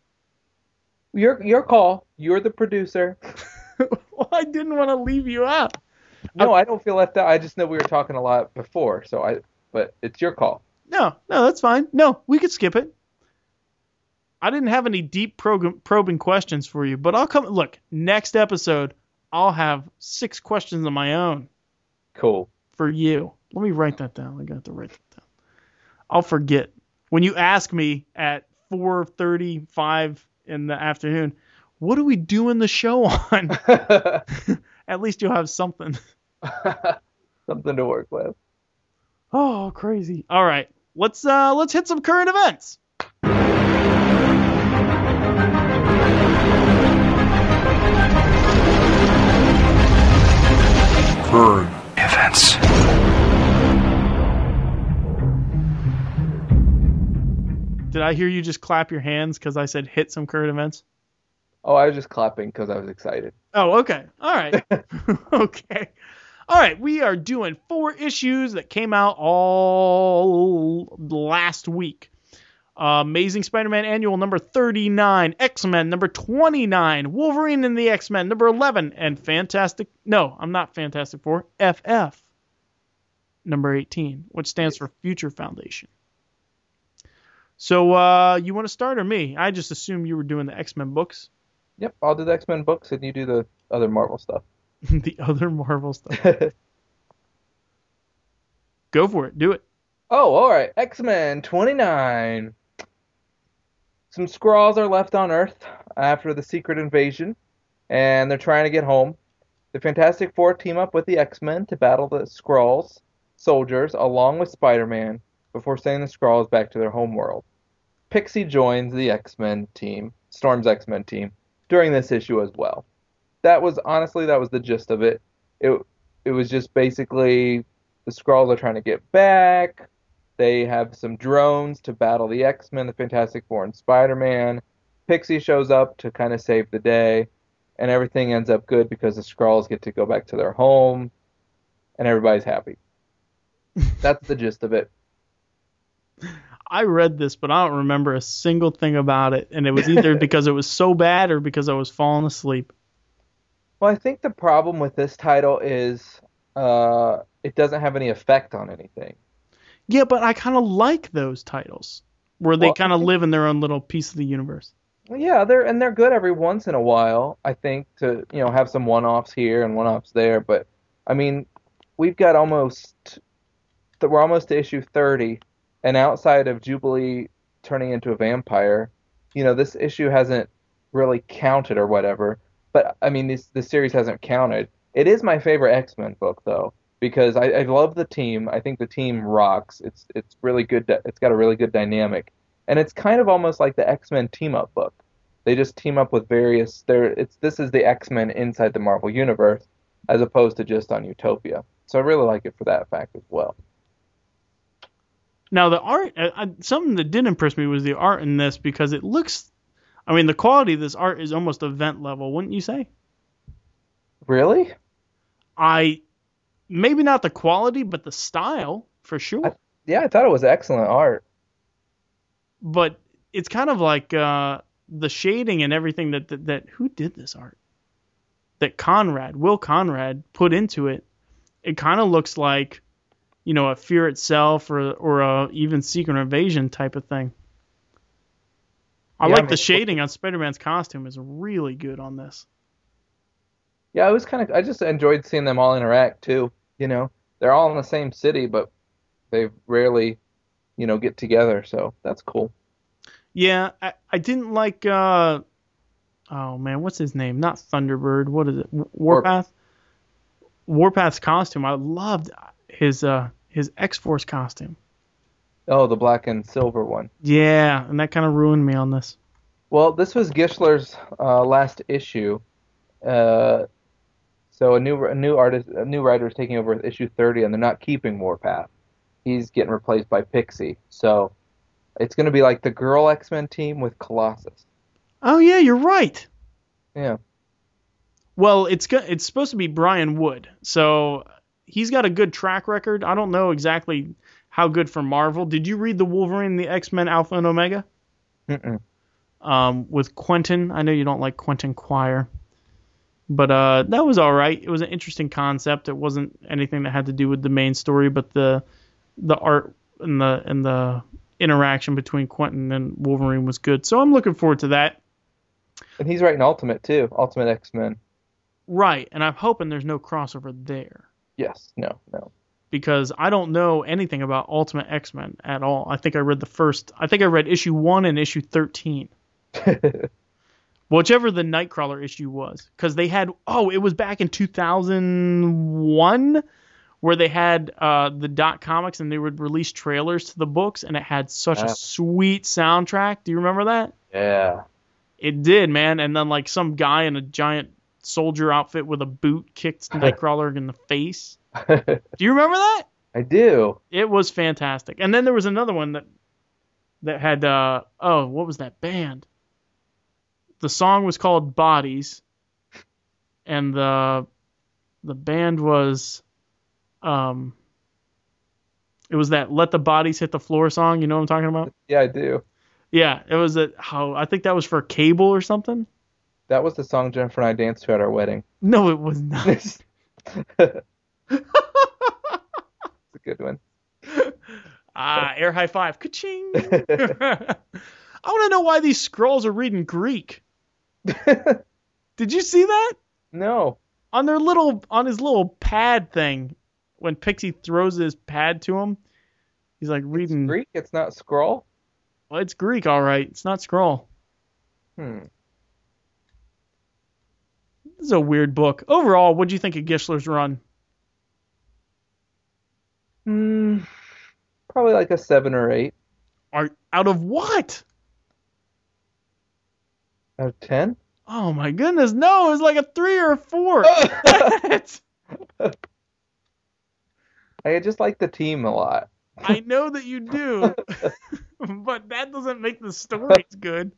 Your your call. You're the producer. well, I didn't want to leave you out. No, I don't feel left out. I just know we were talking a lot before, so I. But it's your call. No, no, that's fine. No, we could skip it. I didn't have any deep prog- probing questions for you, but I'll come. Look, next episode, I'll have six questions of my own Cool. for you. Let me write that down. I got to write that down. I'll forget when you ask me at 4:35 in the afternoon. What are we doing the show on? at least you'll have something. Something to work with. Oh, crazy. All right. Let's uh let's hit some current events. Current events. Did I hear you just clap your hands cuz I said hit some current events? Oh, I was just clapping because I was excited. Oh, okay. All right. okay. All right, we are doing four issues that came out all last week. Uh, Amazing Spider-Man Annual number 39, X-Men number 29, Wolverine and the X-Men number 11, and Fantastic No, I'm not Fantastic Four, FF number 18, which stands for Future Foundation. So, uh, you want to start or me? I just assumed you were doing the X-Men books, Yep, I'll do the X Men books and you do the other Marvel stuff. the other Marvel stuff. Go for it. Do it. Oh, all right. X Men 29. Some Skrulls are left on Earth after the secret invasion, and they're trying to get home. The Fantastic Four team up with the X Men to battle the Skrulls soldiers along with Spider Man before sending the Skrulls back to their homeworld. Pixie joins the X Men team, Storm's X Men team, during this issue as well. That was honestly that was the gist of it. It it was just basically the Skrulls are trying to get back. They have some drones to battle the X Men, the Fantastic Four, and Spider Man. Pixie shows up to kind of save the day, and everything ends up good because the Skrulls get to go back to their home, and everybody's happy. That's the gist of it. I read this, but I don't remember a single thing about it, and it was either because it was so bad or because I was falling asleep. Well, I think the problem with this title is uh, it doesn't have any effect on anything. Yeah, but I kind of like those titles where they Well, kind of live in their own little piece of the universe. Yeah, they're and they're good every once in a while. I think to you know have some one-offs here and one-offs there, but I mean, we've got almost we're almost to issue 30, and outside of Jubilee turning into a vampire, you know, this issue hasn't really counted or whatever. But I mean, this the series hasn't counted. It is my favorite X-Men book though because I, I love the team. I think the team rocks. It's it's really good. It's got a really good dynamic, and it's kind of almost like the X-Men team up book. They just team up with various. There, it's this is the X-Men inside the Marvel universe, as opposed to just on Utopia. So I really like it for that fact as well. Now the art, uh, uh, something that did impress me was the art in this because it looks. I mean, the quality of this art is almost event level, wouldn't you say? Really? I maybe not the quality, but the style for sure. I- Yeah, I thought it was excellent art. but it's kind of like uh, the shading and everything that, that that who did this art that Conrad Will Conrad put into it. It kind of looks like you know a Fear itself or or a even Secret Invasion type of thing. I Yeah, I like mean, the shading on Spider-Man's costume is really good on this. Yeah, I was kind of. I just enjoyed seeing them all interact too. You know, they're all in the same city, but they rarely, you know, get together. So that's cool. Yeah, I, I didn't like uh oh man, what's his name? Not Thunderbird. What is it? Warpath. Warpath's costume. I loved his uh his X-Force costume. Oh, the black and silver one. Yeah, and that kind of ruined me on this. Well, this was Gischler's uh, last issue. Uh, so a new a new artist, a new writer is taking over with issue 30, and they're not keeping Warpath. He's getting replaced by Pixie. So it's going to be like the girl X-Men team with Colossus. Oh yeah, you're right. Yeah. Well, it's go- it's supposed to be Brian Wood, so he's got a good track record. I don't know exactly how good for Marvel. Did you read the Wolverine, the X Men Alpha and Omega? Mm-mm. Um, with Quentin. I know you don't like Quentin Quire, but uh, that was all right. It was an interesting concept. It wasn't anything that had to do with the main story, but the the art and the and the interaction between Quentin and Wolverine was good. So I'm looking forward to that. And he's writing Ultimate too. Ultimate X Men. Right, and I'm hoping there's no crossover there. Yes. No. No. because I don't know anything about Ultimate X Men at all. I think I read the first. I think I read issue one and issue thirteen, whichever the Nightcrawler issue was, because they had. Oh, it was back in two thousand one, where they had uh, the dot comics and they would release trailers to the books, and it had such a Yeah. sweet soundtrack. Do you remember that? yeah. It did, man. And then like some guy in a giant soldier outfit with a boot kicked Nightcrawler in the face. Do you remember that? I do. It was fantastic. And then there was another one that that had uh oh, what was that band? The song was called Bodies and the the band was um it was that Let the Bodies Hit the Floor song, you know what I'm talking about? Yeah, I do. Yeah, it was a how I think that was for cable or something. That was the song Jennifer and I danced to at our wedding. No, it was not. it's a good one. Ah, air high five. Ka-ching. I want to know why these Skrulls are reading Greek. Did you see that? no. on their little on his little pad thing when Pixie throws his pad to him. He's like reading. Greek. It's not Skrull. Well, it's Greek, all right. It's not Skrull. Hmm. This is a weird book. Overall, what do you think of Gischler's run? Hmm. Probably like a seven or eight Are out of what? Out of ten. Oh my goodness, no! It was like a three or a four. I just like the team a lot. I know that you do, but that doesn't make the stories good.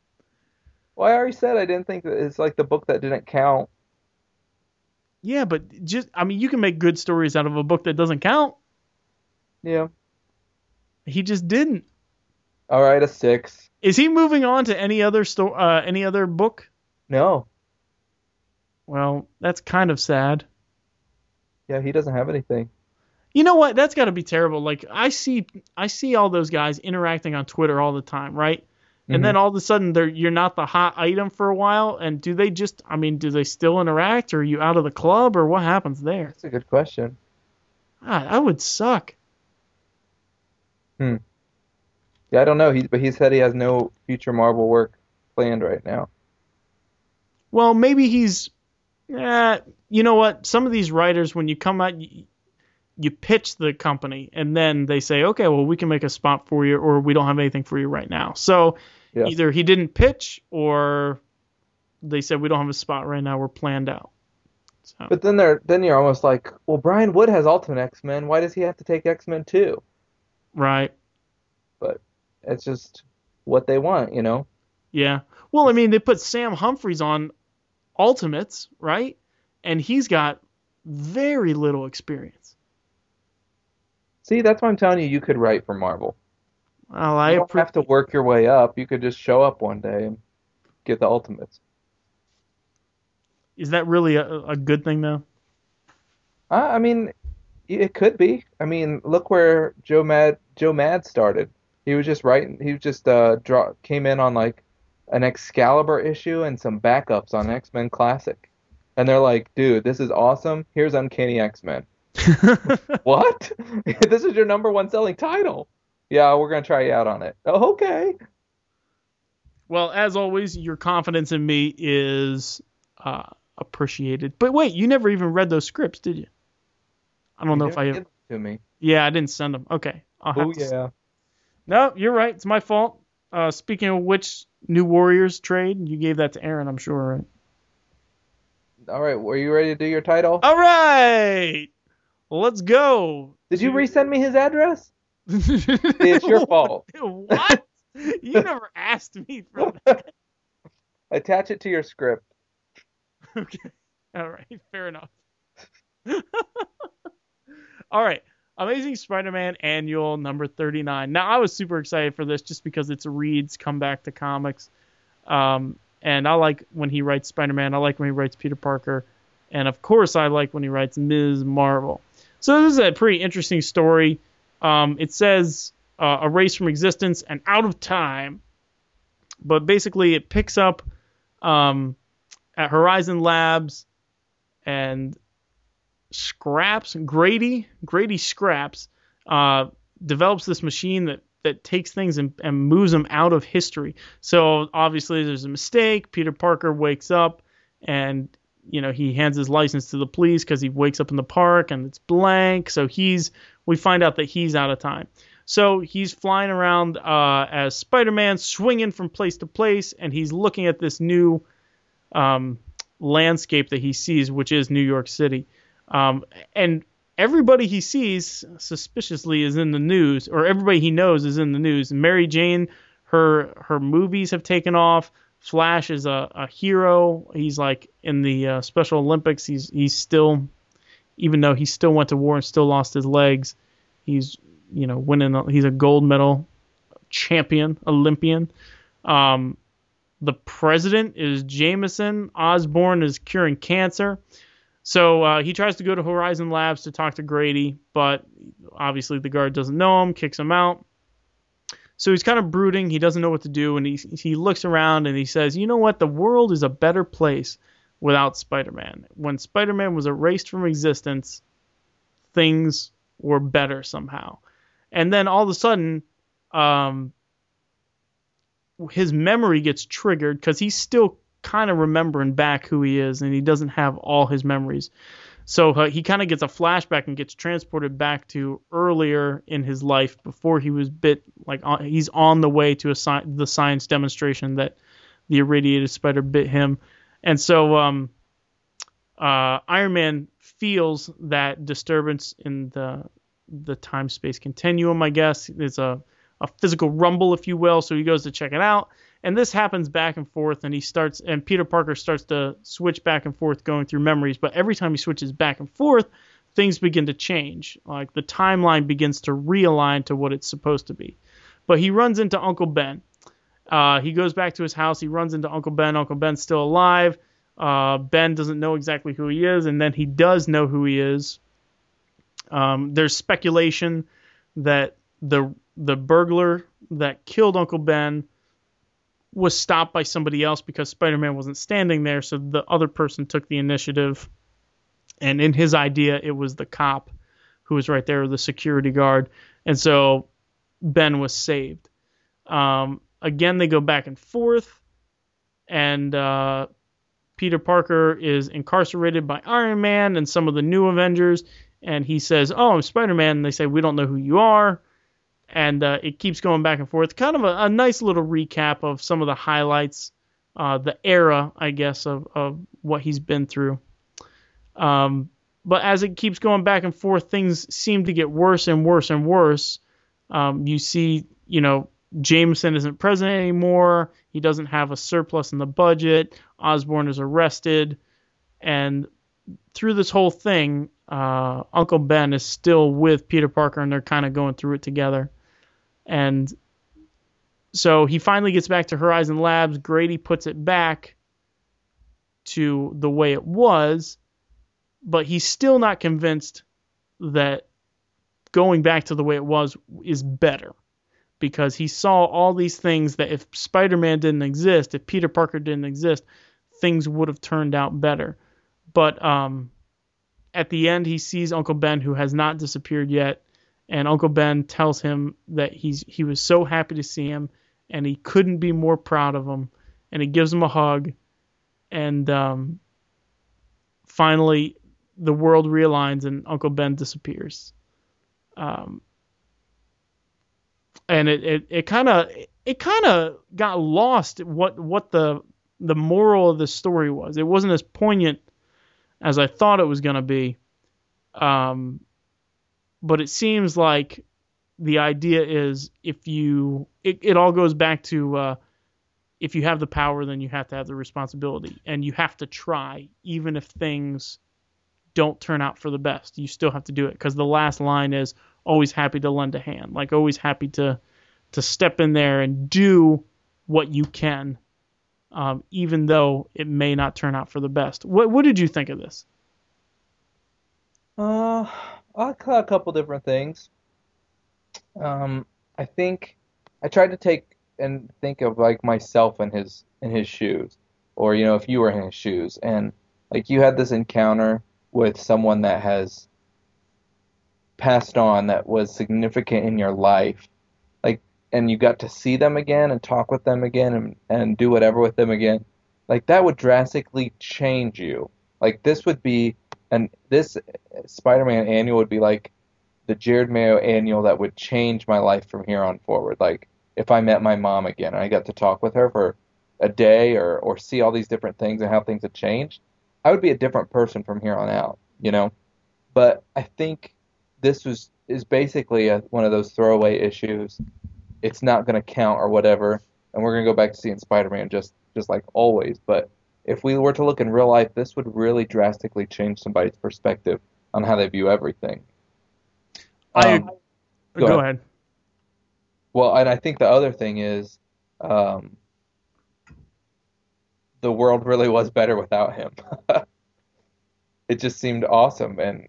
Well, I already said I didn't think that it's like the book that didn't count. Yeah, but just I mean, you can make good stories out of a book that doesn't count. Yeah. He just didn't. All right, a six. Is he moving on to any other sto- uh, any other book? No. Well, that's kind of sad. Yeah, he doesn't have anything. You know what? That's got to be terrible. Like I see I see all those guys interacting on Twitter all the time, right? And then all of a sudden they're you're not the hot item for a while and do they just I mean, do they still interact or are you out of the club or what happens there? That's a good question. God, that would suck. Yeah, I don't know. He but he said he has no future Marvel work planned right now. Well, maybe he's eh, you know what? Some of these writers when you come out you, you pitch the company and then they say, "Okay, well, we can make a spot for you or we don't have anything for you right now." So, Yes. either he didn't pitch or they said we don't have a spot right now we're planned out so But then they're then you're almost like, well, Brian Wood has Ultimate X Men. Why does he have to take X Men too? right It's just what they want, you know. yeah well i mean they put sam humphries on ultimates right and he's got very little experience See, that's why I'm telling you, you could write for Marvel. well i You don't have to work your way up. You could just show up one day and get the Ultimates. is that really a, a good thing though I I mean, it could be. I mean, look where Joe Mad Joe Mad started. He was just writing. He was just uh draw came in on like an Excalibur issue and some backups on X Men Classic, and they're like, "Dude, this is awesome. Here's Uncanny X Men." what? this is your number one selling title. Yeah, we're gonna try you out on it. Oh, okay. well as always your confidence in me is uh, appreciated but wait you never even read those scripts did you i don't know if i to me. yeah i didn't send them okay Oh to yeah. No, you're right. It's my fault. Uh, speaking of which, New Warriors trade, you gave that to Aaron, I'm sure, right? All right, were you ready to do your title? All right, let's go. Did you resend me his address? It's your fault. what? You never asked me for that. Attach it to your script. Okay. All right. Fair enough. All right. Amazing Spider-Man Annual number 39. Now I was super excited for this just because it's Reed's comeback to comics. Um, and I like when he writes Spider-Man. I like when he writes Peter Parker. And of course I like when he writes Ms. Marvel. So this is a pretty interesting story. Um, it says uh, erased from existence and out of time. But basically it picks up um, at Horizon Labs and Scraps Grady Grady Scraps uh, develops this machine that that takes things and, and moves them out of history. So obviously there's a mistake. Peter Parker wakes up and you know he hands his license to the police because he wakes up in the park and it's blank. So he's we find out that he's out of time. So he's flying around uh, as Spider-Man, swinging from place to place, and he's looking at this new um, landscape that he sees, which is New York City. Um, and everybody he sees suspiciously is in the news, or everybody he knows is in the news. Mary Jane, her her movies have taken off. Flash is a, a hero. He's like in the uh, Special Olympics. He's he's still, even though he still went to war and still lost his legs, he's you know winning. He's a gold medal champion, Olympian. Um, the president is Jameson. Osborn is curing cancer. So uh, he tries to go to Horizon Labs to talk to Grady, but obviously the guard doesn't know him, kicks him out. So he's kind of brooding. He doesn't know what to do, and he he looks around and he says, "You know what? The world is a better place without Spider-Man. When Spider-Man was erased from existence, things were better somehow." And then all of a sudden, um, his memory gets triggered because he's still kind of remembering back who he is, and he doesn't have all his memories. So uh, he kind of gets a flashback and gets transported back to earlier in his life before he was bit. Like on, he's on the way to a sci- the science demonstration that the irradiated spider bit him, and so um, uh, Iron Man feels that disturbance in the the time space continuum. I guess it's a a physical rumble, if you will. So he goes to check it out, and this happens back and forth, and he starts, and Peter Parker starts to switch back and forth, going through memories. But every time he switches back and forth, things begin to change. Like the timeline begins to realign to what it's supposed to be. But he runs into Uncle Ben. Uh, he goes back to his house. He runs into Uncle Ben. Uncle Ben's still alive. Uh, ben doesn't know exactly who he is, and then he does know who he is. Um, there's speculation that the the burglar that killed Uncle Ben was stopped by somebody else because Spider-Man wasn't standing there, so the other person took the initiative. And in his idea, it was the cop who was right there, the security guard, and so Ben was saved. Um, again, they go back and forth, and uh, Peter Parker is incarcerated by Iron Man and some of the new Avengers, and he says, "Oh, I'm Spider-Man," and they say, "We don't know who you are." And uh, it keeps going back and forth. Kind of a, a, nice little recap of some of the highlights, uh, the era, I guess, of, of what he's been through. Um, but as it keeps going back and forth, things seem to get worse and worse and worse. Um, you see, you know, Jameson isn't president anymore. He doesn't have a surplus in the budget. Osborn is arrested, and through this whole thing, uh, Uncle Ben is still with Peter Parker, and they're kind of going through it together. And so he finally gets back to Horizon Labs. Grady puts it back to the way it was, but he's still not convinced that going back to the way it was is better because he saw all these things that if Spider-Man didn't exist, if Peter Parker didn't exist, things would have turned out better. But um, at the end, he sees Uncle Ben, who has not disappeared yet, and Uncle Ben tells him that he's he was so happy to see him and he couldn't be more proud of him and he gives him a hug and um, finally the world realigns and Uncle Ben disappears. Um, and it it kind of it kind of got lost what what the the moral of the story was. It wasn't as poignant as I thought it was going to be. Um, but it seems like the idea is if you it, it all goes back to uh, if you have the power then you have to have the responsibility and you have to try even if things don't turn out for the best. You still have to do it because the last line is always happy to lend a hand, like always happy to to step in there and do what you can, um, even though it may not turn out for the best. What what did you think of this? Uh, a couple different things. Um, I think I tried to take and think of like myself in his in his shoes, or you know, if you were in his shoes, and like you had this encounter with someone that has passed on that was significant in your life, like, and you got to see them again and talk with them again and and do whatever with them again, like that would drastically change you. Like this would be, and this Spider-Man annual would be like the Jared Mayo annual that would change my life from here on forward. Like if I met my mom again and I got to talk with her for a day or or see all these different things and how things have changed, I would be a different person from here on out, you know. But I think this was is basically a, one of those throwaway issues. It's not going to count or whatever, and we're going to go back to seeing Spider-Man just just like always. But if we were to look in real life, this would really drastically change somebody's perspective on how they view everything. I Um, go, go ahead. Well, and I think the other thing is, um, the world really was better without him. it just seemed awesome, and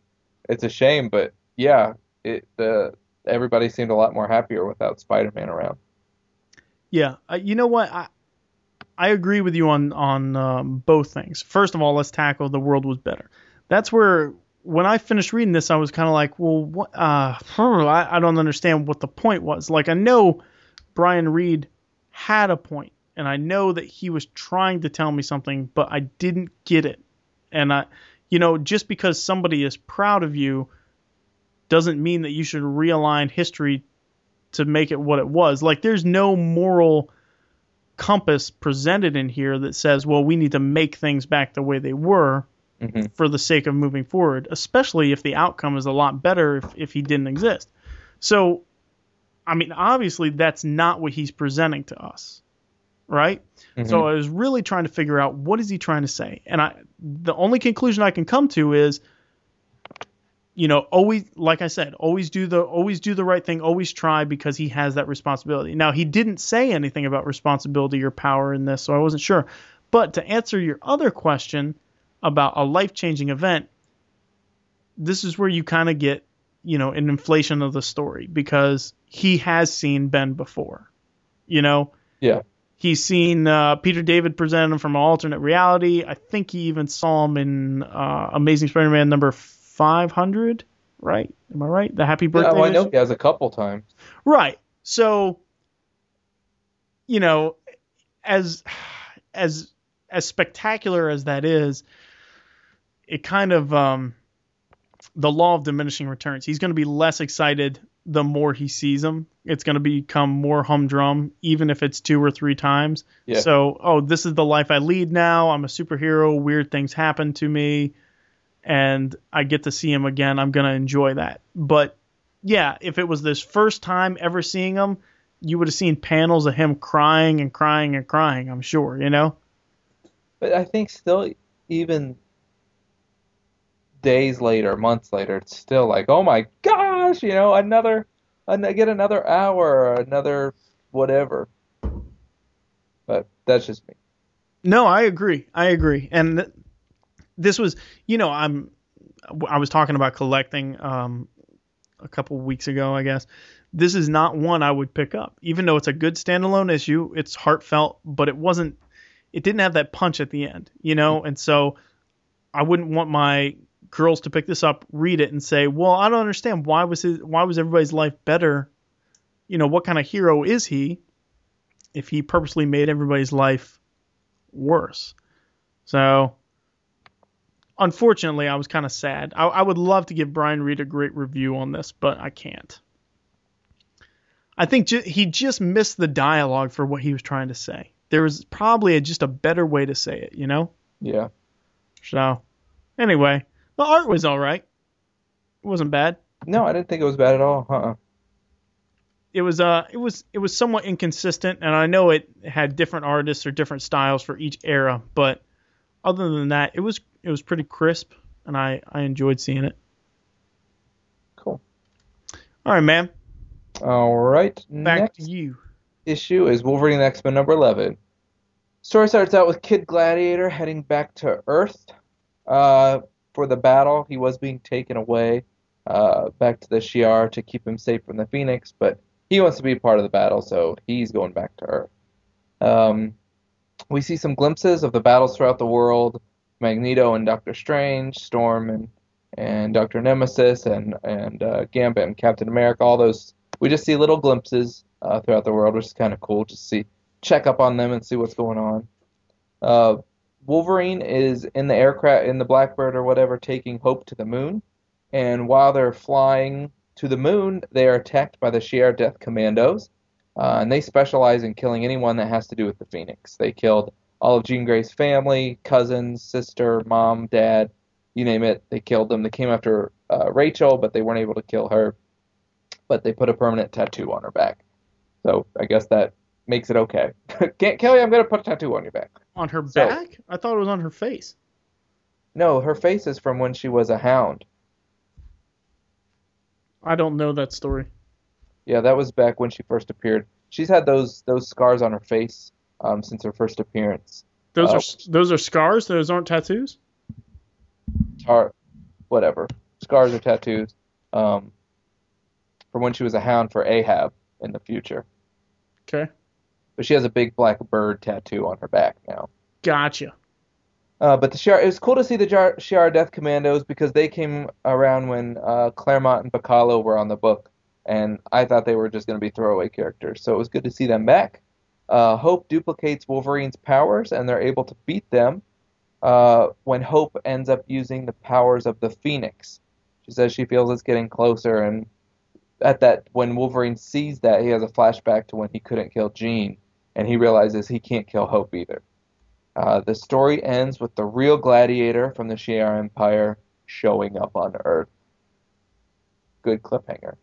it's a shame, but yeah, it the everybody seemed a lot more happier without Spider-Man around. Yeah, uh, you know what? I I agree with you on on um, both things. First of all, let's tackle the world was better. That's where when I finished reading this, I was kind of like, well, what? Uh, I, I don't understand what the point was. Like, I know Brian Reed had a point, and I know that he was trying to tell me something, but I didn't get it. And I, you know, just because somebody is proud of you doesn't mean that you should realign history to make it what it was. Like, there's no moral compass presented in here that says, well, we need to make things back the way they were hmm for the sake of moving forward, especially if the outcome is a lot better if, if he didn't exist. So, I mean, obviously, that's not what he's presenting to us, right? So I was really trying to figure out what is he trying to say, and I the only conclusion I can come to is, you know, always like I said, always do the always do the right thing, always try because he has that responsibility. Now he didn't say anything about responsibility or power in this, so I wasn't sure. But to answer your other question about a life changing event, this is where you kind of get, you know, an inflation of the story because he has seen Ben before. You know, yeah, He's seen uh, Peter David present him from an alternate reality. I think he even saw him in uh, Amazing Spider-Man number 500. Right? Am I right? The Happy yeah. Birthday. Well, I know he has a couple times. Right. So, you know, as as as spectacular as that is, it kind of um, the law of diminishing returns. He's going to be less excited the more he sees them. It's going to become more humdrum, even if it's two or three times. Yeah. So, oh, this is the life I lead now. I'm a superhero. Weird things happen to me, and I get to see him again. I'm going to enjoy that. But yeah, if it was this first time ever seeing him, you would have seen panels of him crying and crying and crying. I'm sure, you know. But I think still, even days later, months later, it's still like, oh my gosh, you know, another, an- get another hour, or another whatever. But that's just me. No, I agree. I agree. And th- this was, you know, I'm I was talking about collecting um a couple weeks ago, I guess. This is not one I would pick up. Even though it's a good standalone issue, it's heartfelt, but it wasn't it didn't have that punch at the end, you know? And so I wouldn't want my girls to pick this up, read it and say, "Well, I don't understand why was his why was everybody's life better? You know, what kind of hero is he if he purposely made everybody's life worse?" So, unfortunately, I was kind of sad. I, I would love to give Brian Reed a great review on this, but I can't. I think ju- he just missed the dialogue for what he was trying to say. There was probably a, just a better way to say it, you know? Yeah. So, anyway, the art was all right. It wasn't bad. No, I didn't think it was bad at all. Uh-uh. It was uh it was it was somewhat inconsistent and I know it had different artists or different styles for each era, but other than that, it was it was pretty crisp and I I enjoyed seeing it. Cool. All right, man. All right. Back next to you. issue is Wolverine X Men number 11. Story starts out with Kid Gladiator heading back to Earth uh, for the battle. He was being taken away uh, back to the Shi'ar to keep him safe from the Phoenix, but he wants to be part of the battle, so he's going back to Earth. Um, we see some glimpses of the battles throughout the world Magneto and Doctor Strange, Storm and, and Doctor Nemesis, and, and uh, Gambit and Captain America, all those. We just see little glimpses uh, throughout the world, which is kind of cool. Just see, check up on them and see what's going on. Uh, Wolverine is in the aircraft, in the Blackbird or whatever, taking Hope to the moon. And while they're flying to the moon, they are attacked by the Shi'ar Death Commandos. Uh, and they specialize in killing anyone that has to do with the Phoenix. They killed all of Jean Grey's family, cousins, sister, mom, dad, you name it. They killed them. They came after uh, Rachel, but they weren't able to kill her. But they put a permanent tattoo on her back. So I guess that makes it okay. Kelly, I'm going to put a tattoo on your back. On her So- back? I thought it was on her face. No, her face is from when she was a hound. I don't know that story. Yeah, that was back when she first appeared. She's had those those scars on her face um, since her first appearance. Those Oh. are those are scars. Those aren't tattoos. Tar, whatever, scars or tattoos. Um, from when she was a hound for Ahab in the future. Okay, But she has a big black bird tattoo on her back now. gotcha. Uh, but the Shi'ar, it was cool to see the Jar- Shi'ar Death Commandos because they came around when uh, Claremont and Bachalo were on the book, and I thought they were just going to be throwaway characters. So it was good to see them back. Uh, Hope duplicates Wolverine's powers, and they're able to beat them uh, when Hope ends up using the powers of the Phoenix. She says she feels it's getting closer, and at that, when Wolverine sees that, he has a flashback to when he couldn't kill Jean, and he realizes he can't kill Hope either. Uh, the story ends with the real gladiator from the Shi'ar Empire showing up on Earth. Good cliffhanger.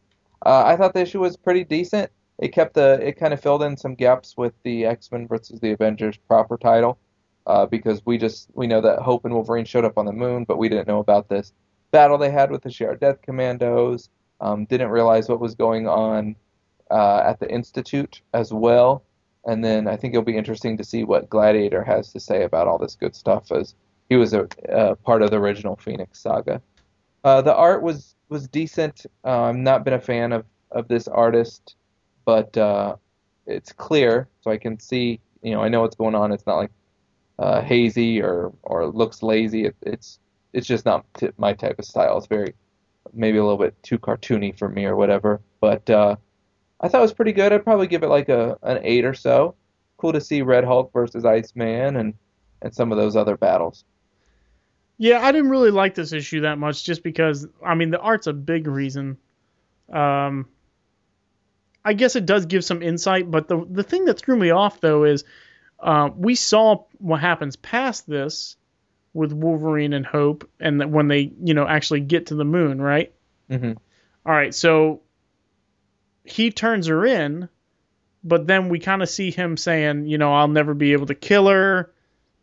Uh, I thought the issue was pretty decent. It kept the it kind of filled in some gaps with the X Men versus the Avengers proper title, uh, because we just we know that Hope and Wolverine showed up on the moon, but we didn't know about this battle they had with the Shi'ar Death Commandos. Um, didn't realize what was going on uh, at the Institute as well. And then I think it'll be interesting to see what Gladiator has to say about all this good stuff, as he was a uh, part of the original Phoenix saga. Uh, the art was was decent. Uh, I've not been a fan of, of this artist, but uh, it's clear, so I can see. You know, I know what's going on. It's not like uh, hazy or or looks lazy. It, it's it's just not t- my type of style. It's very maybe a little bit too cartoony for me or whatever. But uh, I thought it was pretty good. I'd probably give it like a an eight or so. Cool to see Red Hulk versus Iceman and and some of those other battles. Yeah, I didn't really like this issue that much, just because I mean the art's a big reason. Um, I guess it does give some insight, but the the thing that threw me off though is uh, we saw what happens past this with Wolverine and Hope, and that when they you know actually get to the moon, right? hmm All right, so he turns her in, but then we kind of see him saying, you know, I'll never be able to kill her.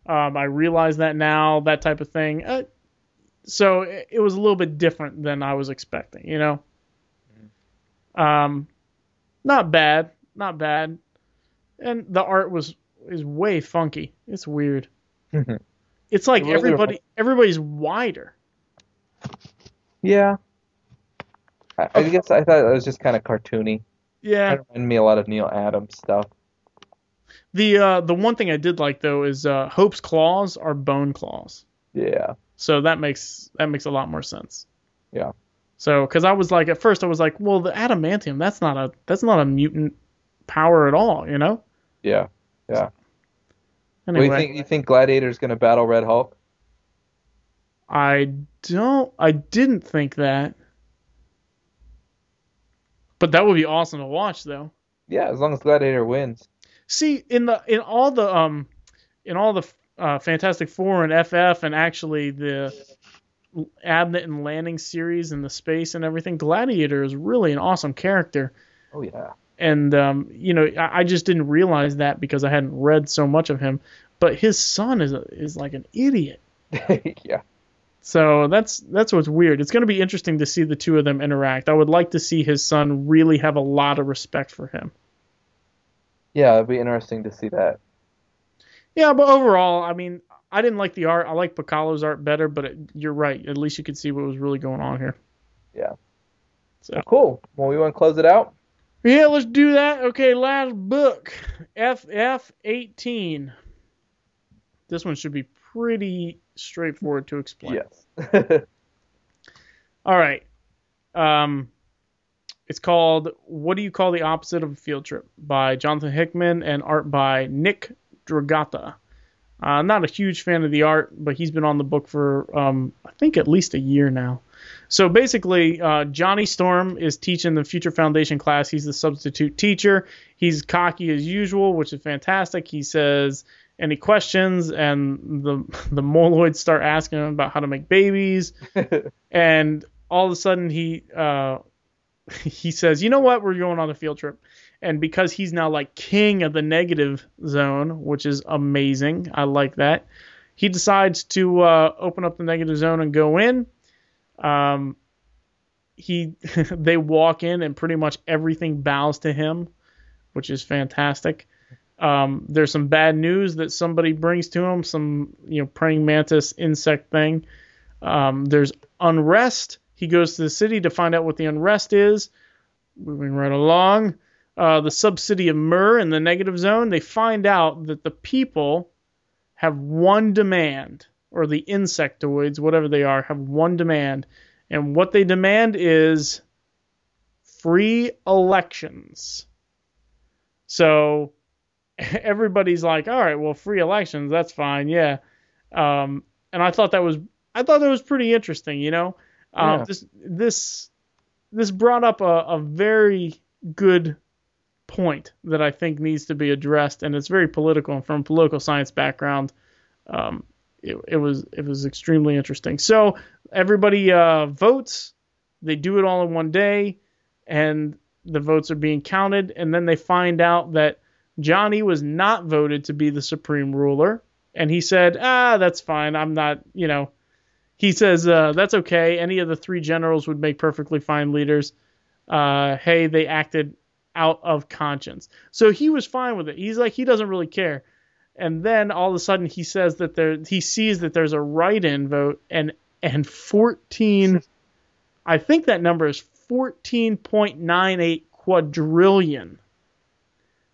Um, I realize that now, that type of thing. Uh, so it, it was a little bit different than I was expecting, you know. Um, not bad, not bad, and the art was is way funky. It's weird. It's like everybody everybody's wider. Yeah. I, I guess I thought it was just kind of cartoony. Yeah. It reminded me a lot of Neal Adams stuff. The uh, the one thing I did like though is uh, Hope's claws are bone claws, Yeah. so that makes that makes a lot more sense. Yeah. So, because I was like, at first I was like, well, the adamantium, that's not a that's not a mutant power at all, you know. Yeah. Anyway, What do you think? You think Gladiator's gonna battle Red Hulk? I don't, I didn't think that, but that would be awesome to watch though. Yeah, as long as Gladiator wins. See, in the in all the um in all the uh, Fantastic Four and FF and actually the Abnett and Lanning series and the space and everything, Gladiator is really an awesome character. Oh yeah. And um, you know, I, I just didn't realize that because I hadn't read so much of him. But his son is a, is like an idiot. yeah. So that's that's what's weird. It's going to be interesting to see the two of them interact. I would like to see his son really have a lot of respect for him. Yeah, it'd be interesting to see that. Yeah, but overall, I mean, I didn't like the art. I like Bachalo's art better, but it, you're right. At least you could see what was really going on here. Yeah. So Well, cool. Well, we want to close it out. yeah, let's do that. Okay, last book, FF18. This one should be pretty straightforward to explain. Yes. All right. Um, it's called "What Do You Call the Opposite of a Field Trip" by Jonathan Hickman and art by Nick Dragotta. Uh, not a huge fan of the art, but he's been on the book for um, I think at least a year now. So basically, uh, Johnny Storm is teaching the Future Foundation class. He's the substitute teacher. He's cocky as usual, which is fantastic. He says any questions, and the the Moloids start asking him about how to make babies and all of a sudden he uh, he says, "You know what? We're going on a field trip." And because he's now like king of the negative zone, which is amazing, I like that. He decides to uh, open up the negative zone and go in. Um, he they walk in and pretty much everything bows to him, which is fantastic. Um, there's some bad news that somebody brings to him, some you know praying mantis insect thing. Um, there's unrest. He goes to the city to find out what the unrest is. Moving right along, uh, the subcity of Mur in the negative zone, they find out that the people have one demand, or the insectoids, whatever they are, have one demand. And what they demand is free elections. So everybody's like, all right, well, free elections, that's fine, yeah. Um, and I thought that was, I thought that was pretty interesting, you know. Um, Yeah. This this this brought up a, a very good point that I think needs to be addressed, and it's very political. And from a political science background, um, it, it was it was extremely interesting. So everybody uh, votes. They do it all in one day, and the votes are being counted. And then they find out that Johnny was not voted to be the supreme ruler, and he said, "Ah, that's fine. I'm not, you know." He says, uh, "That's okay. Any of the three generals would make perfectly fine leaders." Uh, hey, they acted out of conscience. So he was fine with it. He's like, he doesn't really care. And then all of a sudden he says that there, he sees that there's a write-in vote and and 14, I think that number is 14.98 quadrillion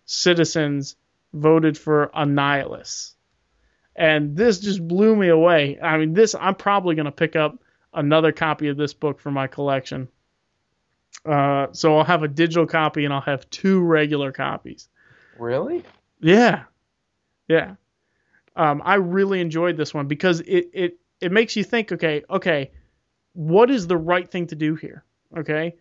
citizens voted for Annihilus. And this just blew me away. I mean, this I'm probably going to pick up another copy of this book for my collection. Uh, so I'll have a digital copy and I'll have two regular copies. really? Yeah, yeah. Um, I really enjoyed this one because it, it it makes you think. Okay, okay, what is the right thing to do here? Okay,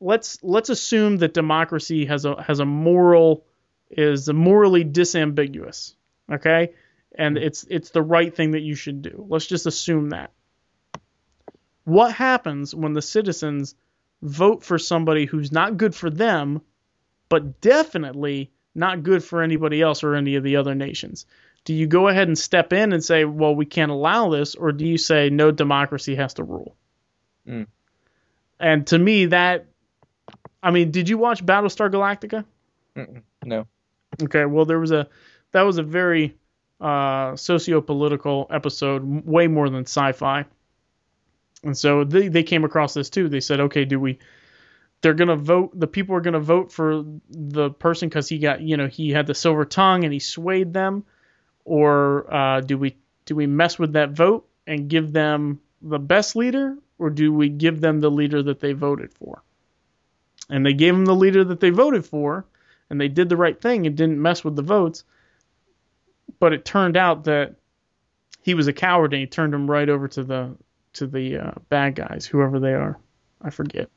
let's let's assume that democracy has a has a moral is morally disambiguous. Okay, and it's it's the right thing that you should do. Let's just assume that. What happens when the citizens vote for somebody who's not good for them, but definitely not good for anybody else or any of the other nations. Do you go ahead and step in and say, well, we can't allow this, or do you say, no, democracy has to rule? Mm. And to me, that, I mean, did you watch Battlestar Galactica? Mm-mm. No. Okay, well, there was a, that was a very uh, socio-political episode, way more than sci-fi. And so they, they came across this too. They said, okay, do we, they're going to vote, the people are going to vote for the person because he got, you know, he had the silver tongue and he swayed them. Or uh, do we, do we mess with that vote and give them the best leader? Or do we give them the leader that they voted for? And they gave him the leader that they voted for, and they did the right thing and didn't mess with the votes. But it turned out that he was a coward and he turned him right over to the to the uh, bad guys, whoever they are. I forget.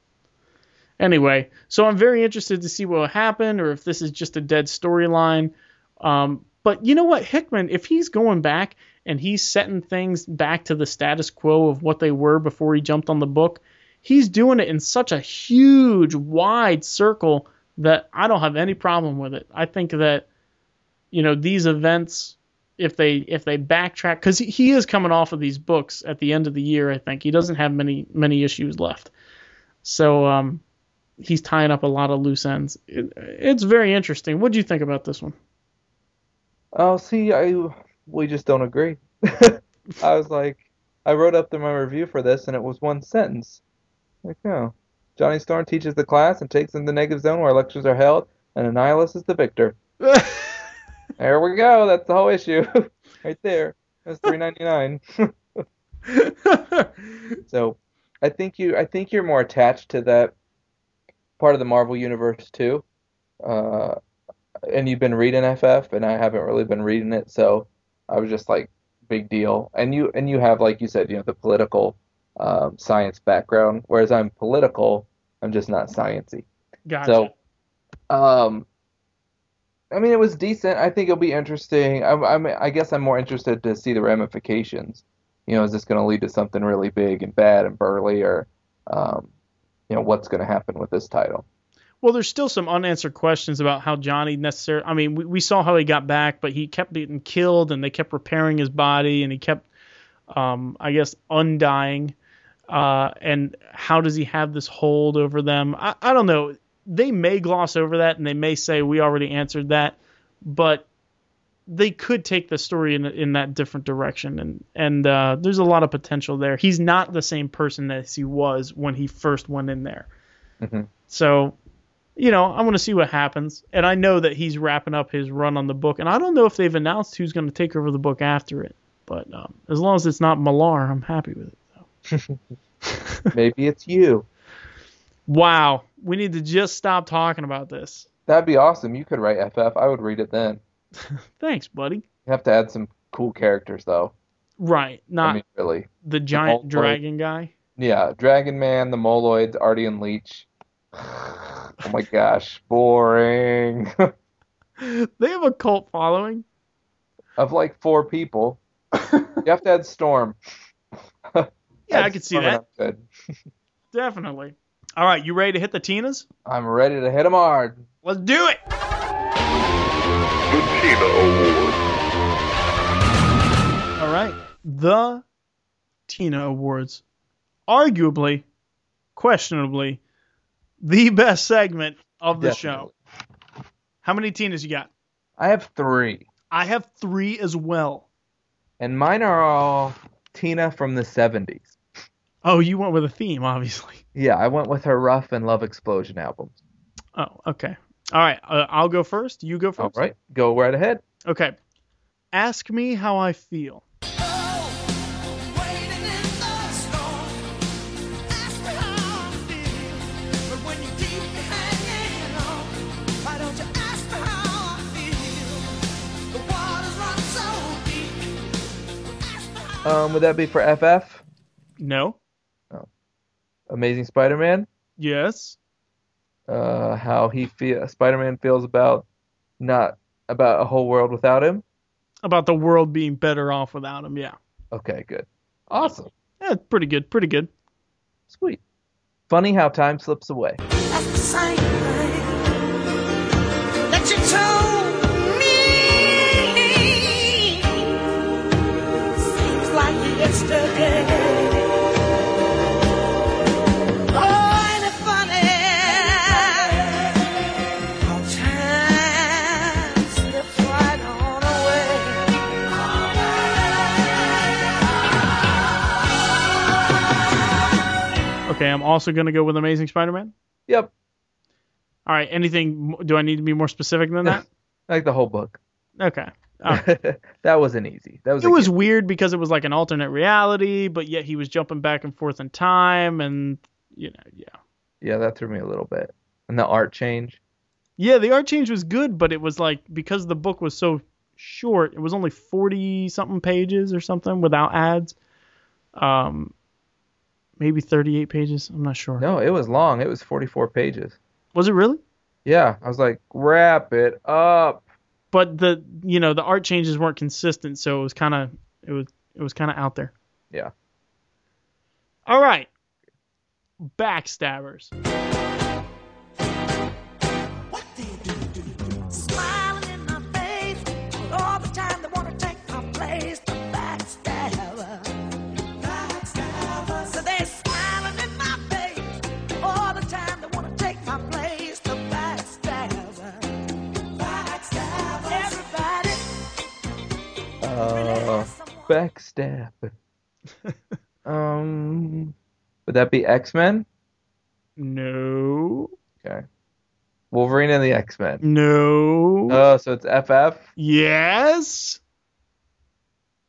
Anyway, so I'm very interested to see what will happen or if this is just a dead storyline. Um, but you know what, Hickman, if he's going back and he's setting things back to the status quo of what they were before he jumped on the book, he's doing it in such a huge, wide circle that I don't have any problem with it. I think that, you know, these events, if they if they backtrack because he, he is coming off of these books at the end of the year. I think he doesn't have many many issues left, so um, he's tying up a lot of loose ends. It, it's very interesting. What do you think about this one? Oh, see, I we just don't agree. I was like, I wrote up the, my review for this, and it was one sentence. Like, no. Johnny Storm teaches the class and takes them to the negative zone where lectures are held, and Annihilus is the victor. there we go. That's the whole issue, right there. That's three ninety nine. so, I think you, I think you're more attached to that part of the Marvel universe too. Uh, and you've been reading FF, and I haven't really been reading it, so I was just like, big deal. And you and you have, like you said, you know, the political um, science background, whereas I'm political, I'm just not sciency. Gotcha. So, um, I mean, it was decent. I think it'll be interesting. I'm, I'm, I guess I'm more interested to see the ramifications. You know, is this going to lead to something really big and bad and burly, or, um, you know, what's going to happen with this title? Well, there's still some unanswered questions about how Johnny necessarily. I mean, we, we saw how he got back, but he kept getting killed, and they kept repairing his body, and he kept, um, I guess, undying. Uh, and how does he have this hold over them? I, I don't know. They may gloss over that, and they may say we already answered that, but they could take the story in in that different direction, and and uh, there's a lot of potential there. He's not the same person as he was when he first went in there. Mhm. So you know, I want to see what happens. And I know that he's wrapping up his run on the book. And I don't know if they've announced who's going to take over the book after it. But um, as long as it's not Malar, I'm happy with it. Maybe it's you. Wow. We need to just stop talking about this. That'd be awesome. You could write FF. I would read it then. Thanks, buddy. You have to add some cool characters, though. Right. Not I mean, really. the giant Moloid. dragon guy. Yeah, Dragon Man, the Moloids, Artie and Leech. Oh my gosh, boring. They have a cult following. of like four people. You have to add Storm. Yeah, I could see Storm that. Definitely. All right. You ready to hit the Tinas? I'm ready to hit them hard. Let's do it. The Tina Award. All right. The Tina Awards. Arguably, questionably, the best segment of the show. Definitely. How many Tinas you got? I have three, I have three as well. and mine are all Tina from the 70s. Oh, you went with a theme, obviously. Yeah, I went with her Rough and Love Explosion albums. Oh, okay. All right. Uh, I'll go first. You go first. right, go right ahead. Okay. Ask me how I feel. Waiting in the storm, ask me how I feel. But when you keep me hanging on, why don't you ask me how I feel? The water's running so deep. Ask me how Um, would that be for FF? No. Amazing Spider-Man? Yes. Uh, how he feel Spider-Man feels about not about a whole world without him? About the world being better off without him. Yeah. Okay, good. Awesome. Yeah, pretty good. Pretty good. Sweet. Funny how time slips away. Okay. I'm also going to go with Amazing Spider Man. Yep. All right. Anything? Do I need to be more specific than that? Like the whole book. Okay. Right. that wasn't easy. That was it was weird because it was like an alternate reality, but yet he was jumping back and forth in time, and you know, yeah, Yeah, that threw me a little bit. And the art change. yeah. The art change was good, but it was like because the book was so short, it was only forty something pages or something without ads. Um, maybe thirty-eight pages. I'm not sure. No, it was long. It was 44 pages. Was it really? Yeah, I was like, wrap it up. But the you know the art changes weren't consistent, so it was kind of it was it was kind of out there. Yeah. All right. Backstabbers. Backstab. um, would that be X Men? No. Okay. Wolverine and the X Men. No. Oh, so it's FF. yes.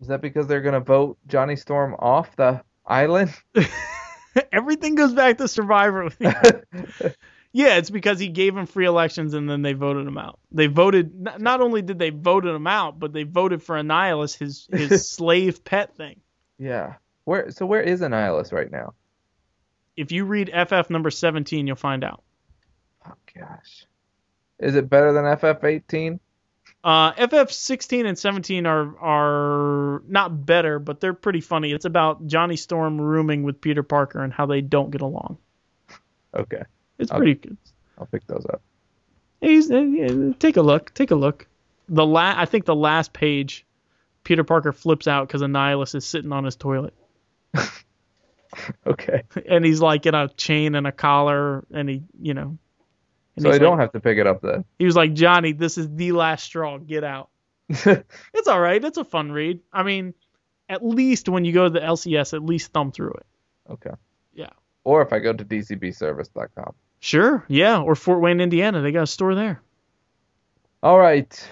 Is that because they're gonna vote Johnny Storm off the island? Everything goes back to Survivor. yeah, it's because he gave him free elections and then they voted him out. They voted. Not, not only did they vote him out, but they voted for Annihilus, his his slave pet thing. yeah. Where? So where is Annihilus right now? If you read FF number 17, you'll find out. Oh gosh. Is it better than FF eighteen? Uh, FF 16 and 17 are are not better, but they're pretty funny. It's about Johnny Storm rooming with Peter Parker and how they don't get along. Okay. It's Okay. pretty good. I'll pick those up. He's, uh, yeah, take a look. Take a look. The la- I think the last page, Peter Parker flips out because Annihilus is sitting on his toilet, Okay. and he's like in a chain and a collar, and he, you know, and So I he's don't have to pick it up then. He was like, Johnny, this is the last straw. Get out. It's all right. It's a fun read. I mean, at least when you go to the LCS, at least thumb through it. okay. Yeah. Or if I go to dcbservice.com. Sure. Yeah. Or Fort Wayne, Indiana. They got a store there. All right.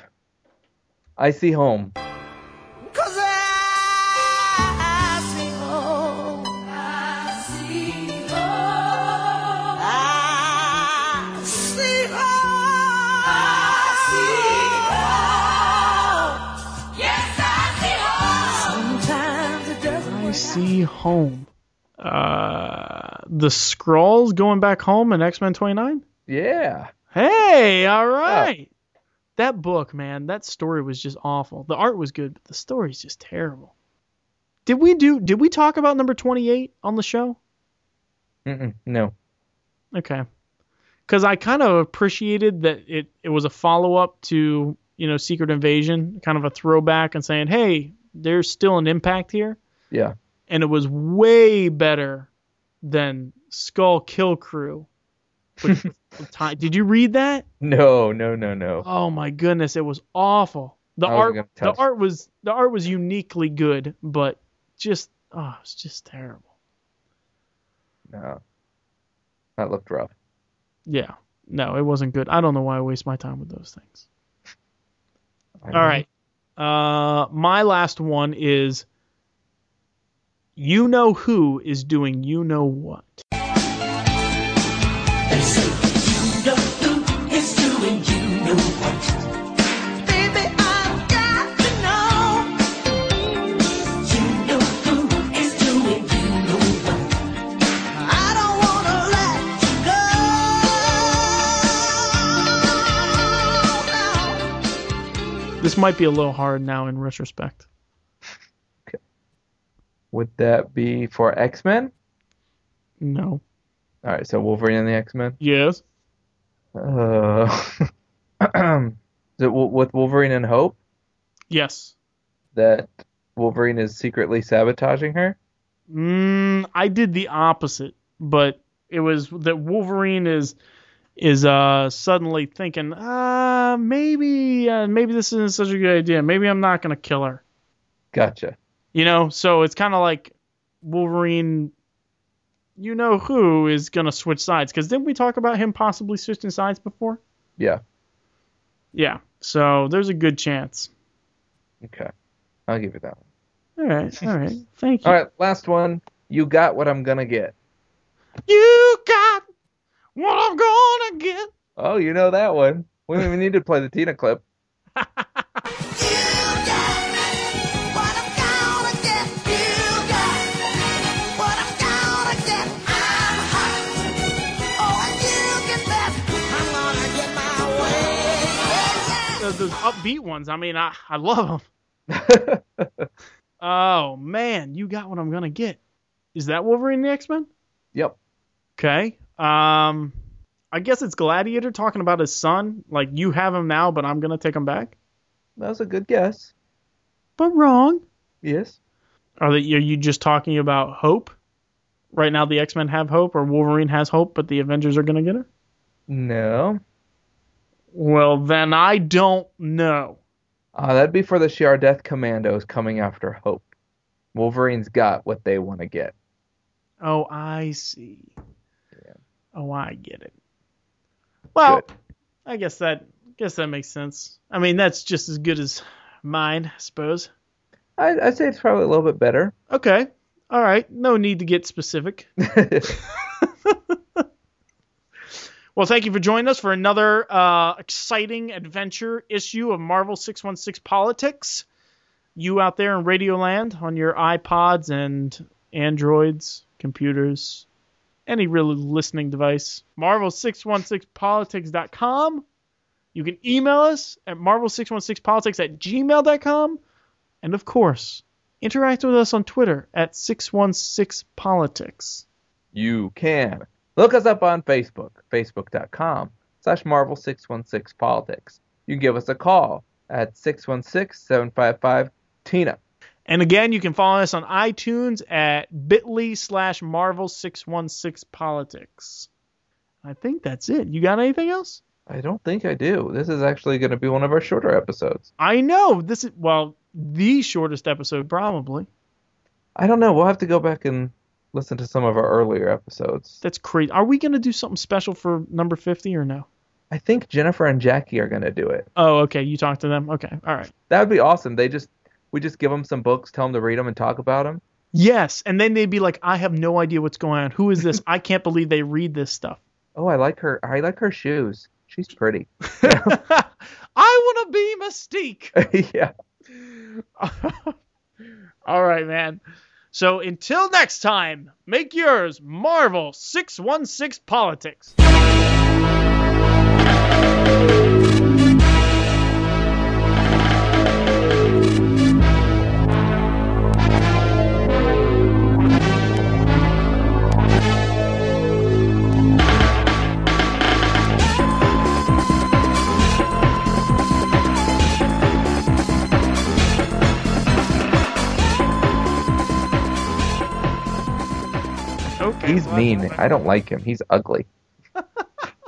I see home. I see home. I see home. I see home. I see home. Yes, I see home. Sometimes I see home. Uh, the Skrulls going back home in X Men 29? Yeah. Hey, all oh. right. That book, man, that story was just awful. The art was good, but the story's just terrible. Did we do? Did we talk about number 28 on the show? Mm-mm, no. Okay. Because I kind of appreciated that it, it was a follow up to, you know, Secret Invasion, kind of a throwback and saying, hey, there's still an impact here. Yeah. And it was way better than Skrull Kill Krew. Which was the time. Did you read that? No, no, no, no. Oh my goodness, it was awful. The art the art was the art was uniquely good, but just oh, it's just terrible. No. That looked rough. Yeah. No, it wasn't good. I don't know why I waste my time with those things. All right. Uh, my last one is you know who is doing you know what. Baby, I've got to know. You know who is doing you know what. I don't wanna let you go. No. This might be a little hard now in retrospect. Would that be for X Men? No. All right, so Wolverine and the X Men. Yes. Uh, is it w- with Wolverine and Hope Yes. that Wolverine is secretly sabotaging her? Mm, I did the opposite, but it was that Wolverine is is uh suddenly thinking, uh maybe uh, maybe this isn't such a good idea. Maybe I'm not gonna kill her. Gotcha. You know, so it's kind of like Wolverine. You know who is gonna switch sides? Because didn't we talk about him possibly switching sides before? Yeah. Yeah. So there's a good chance. Okay. I'll give you that one. All right. All right. Thank you. All right, last one. You got what I'm gonna get. You got what I'm gonna get. Oh, you know that one. We don't even need to play the Tina clip. those upbeat ones. I mean, I I love them. Oh man, you got what I'm gonna get. Is that Wolverine the X Men? Yep. Okay. Um, I guess it's Gladiator talking about his son. Like you have him now, but I'm gonna take him back. That was a good guess. But wrong. Yes. Are they? Are you just talking about Hope? Right now, the X Men have Hope, or Wolverine has Hope, but the Avengers are gonna get her. No. Well, then I don't know. Uh, that'd be for the Shi'ar Death Commandos coming after Hope. Wolverine's got what they want to get. Oh, I see. Oh, I get it. Well, Good. I guess that guess that makes sense. I mean, that's just as good as mine, I suppose. I, I'd say it's probably a little bit better. Okay. All right. No need to get specific. Well, thank you for joining us for another uh, exciting adventure issue of Marvel 616 Politics. You out there in Radioland on your iPods and Androids, computers, any really listening device. Marvel616politics.com. You can email us at marvel616politics at gmail.com. And of course, interact with us on Twitter at 616politics. you can. Look us up on Facebook, facebook.com slash Marvel616Politics. You can give us a call at 616-755-TINA. And again, you can follow us on iTunes at bit.ly slash Marvel616Politics. I think that's it. You got anything else? I don't think I do. This is actually going to be one of our shorter episodes. I know. This is, well, the shortest episode, probably. I don't know. We'll have to go back and listen to some of our earlier episodes. That's crazy. Are we going to do something special for number 50 or no? I think Jennifer and Jackie are going to do it. Oh, okay. You talked to them? Okay. All right. That would be awesome. They just we just give them some books, tell them to read them and talk about them. Yes. And then they'd be like, I have no idea what's going on. Who is this? I can't believe they read this stuff. Oh, I like her. I like her shoes. She's pretty. I want to be Mystique. yeah. All right, man. So until next time, make yours Marvel 616 Politics. He's mean. I don't like him. He's ugly.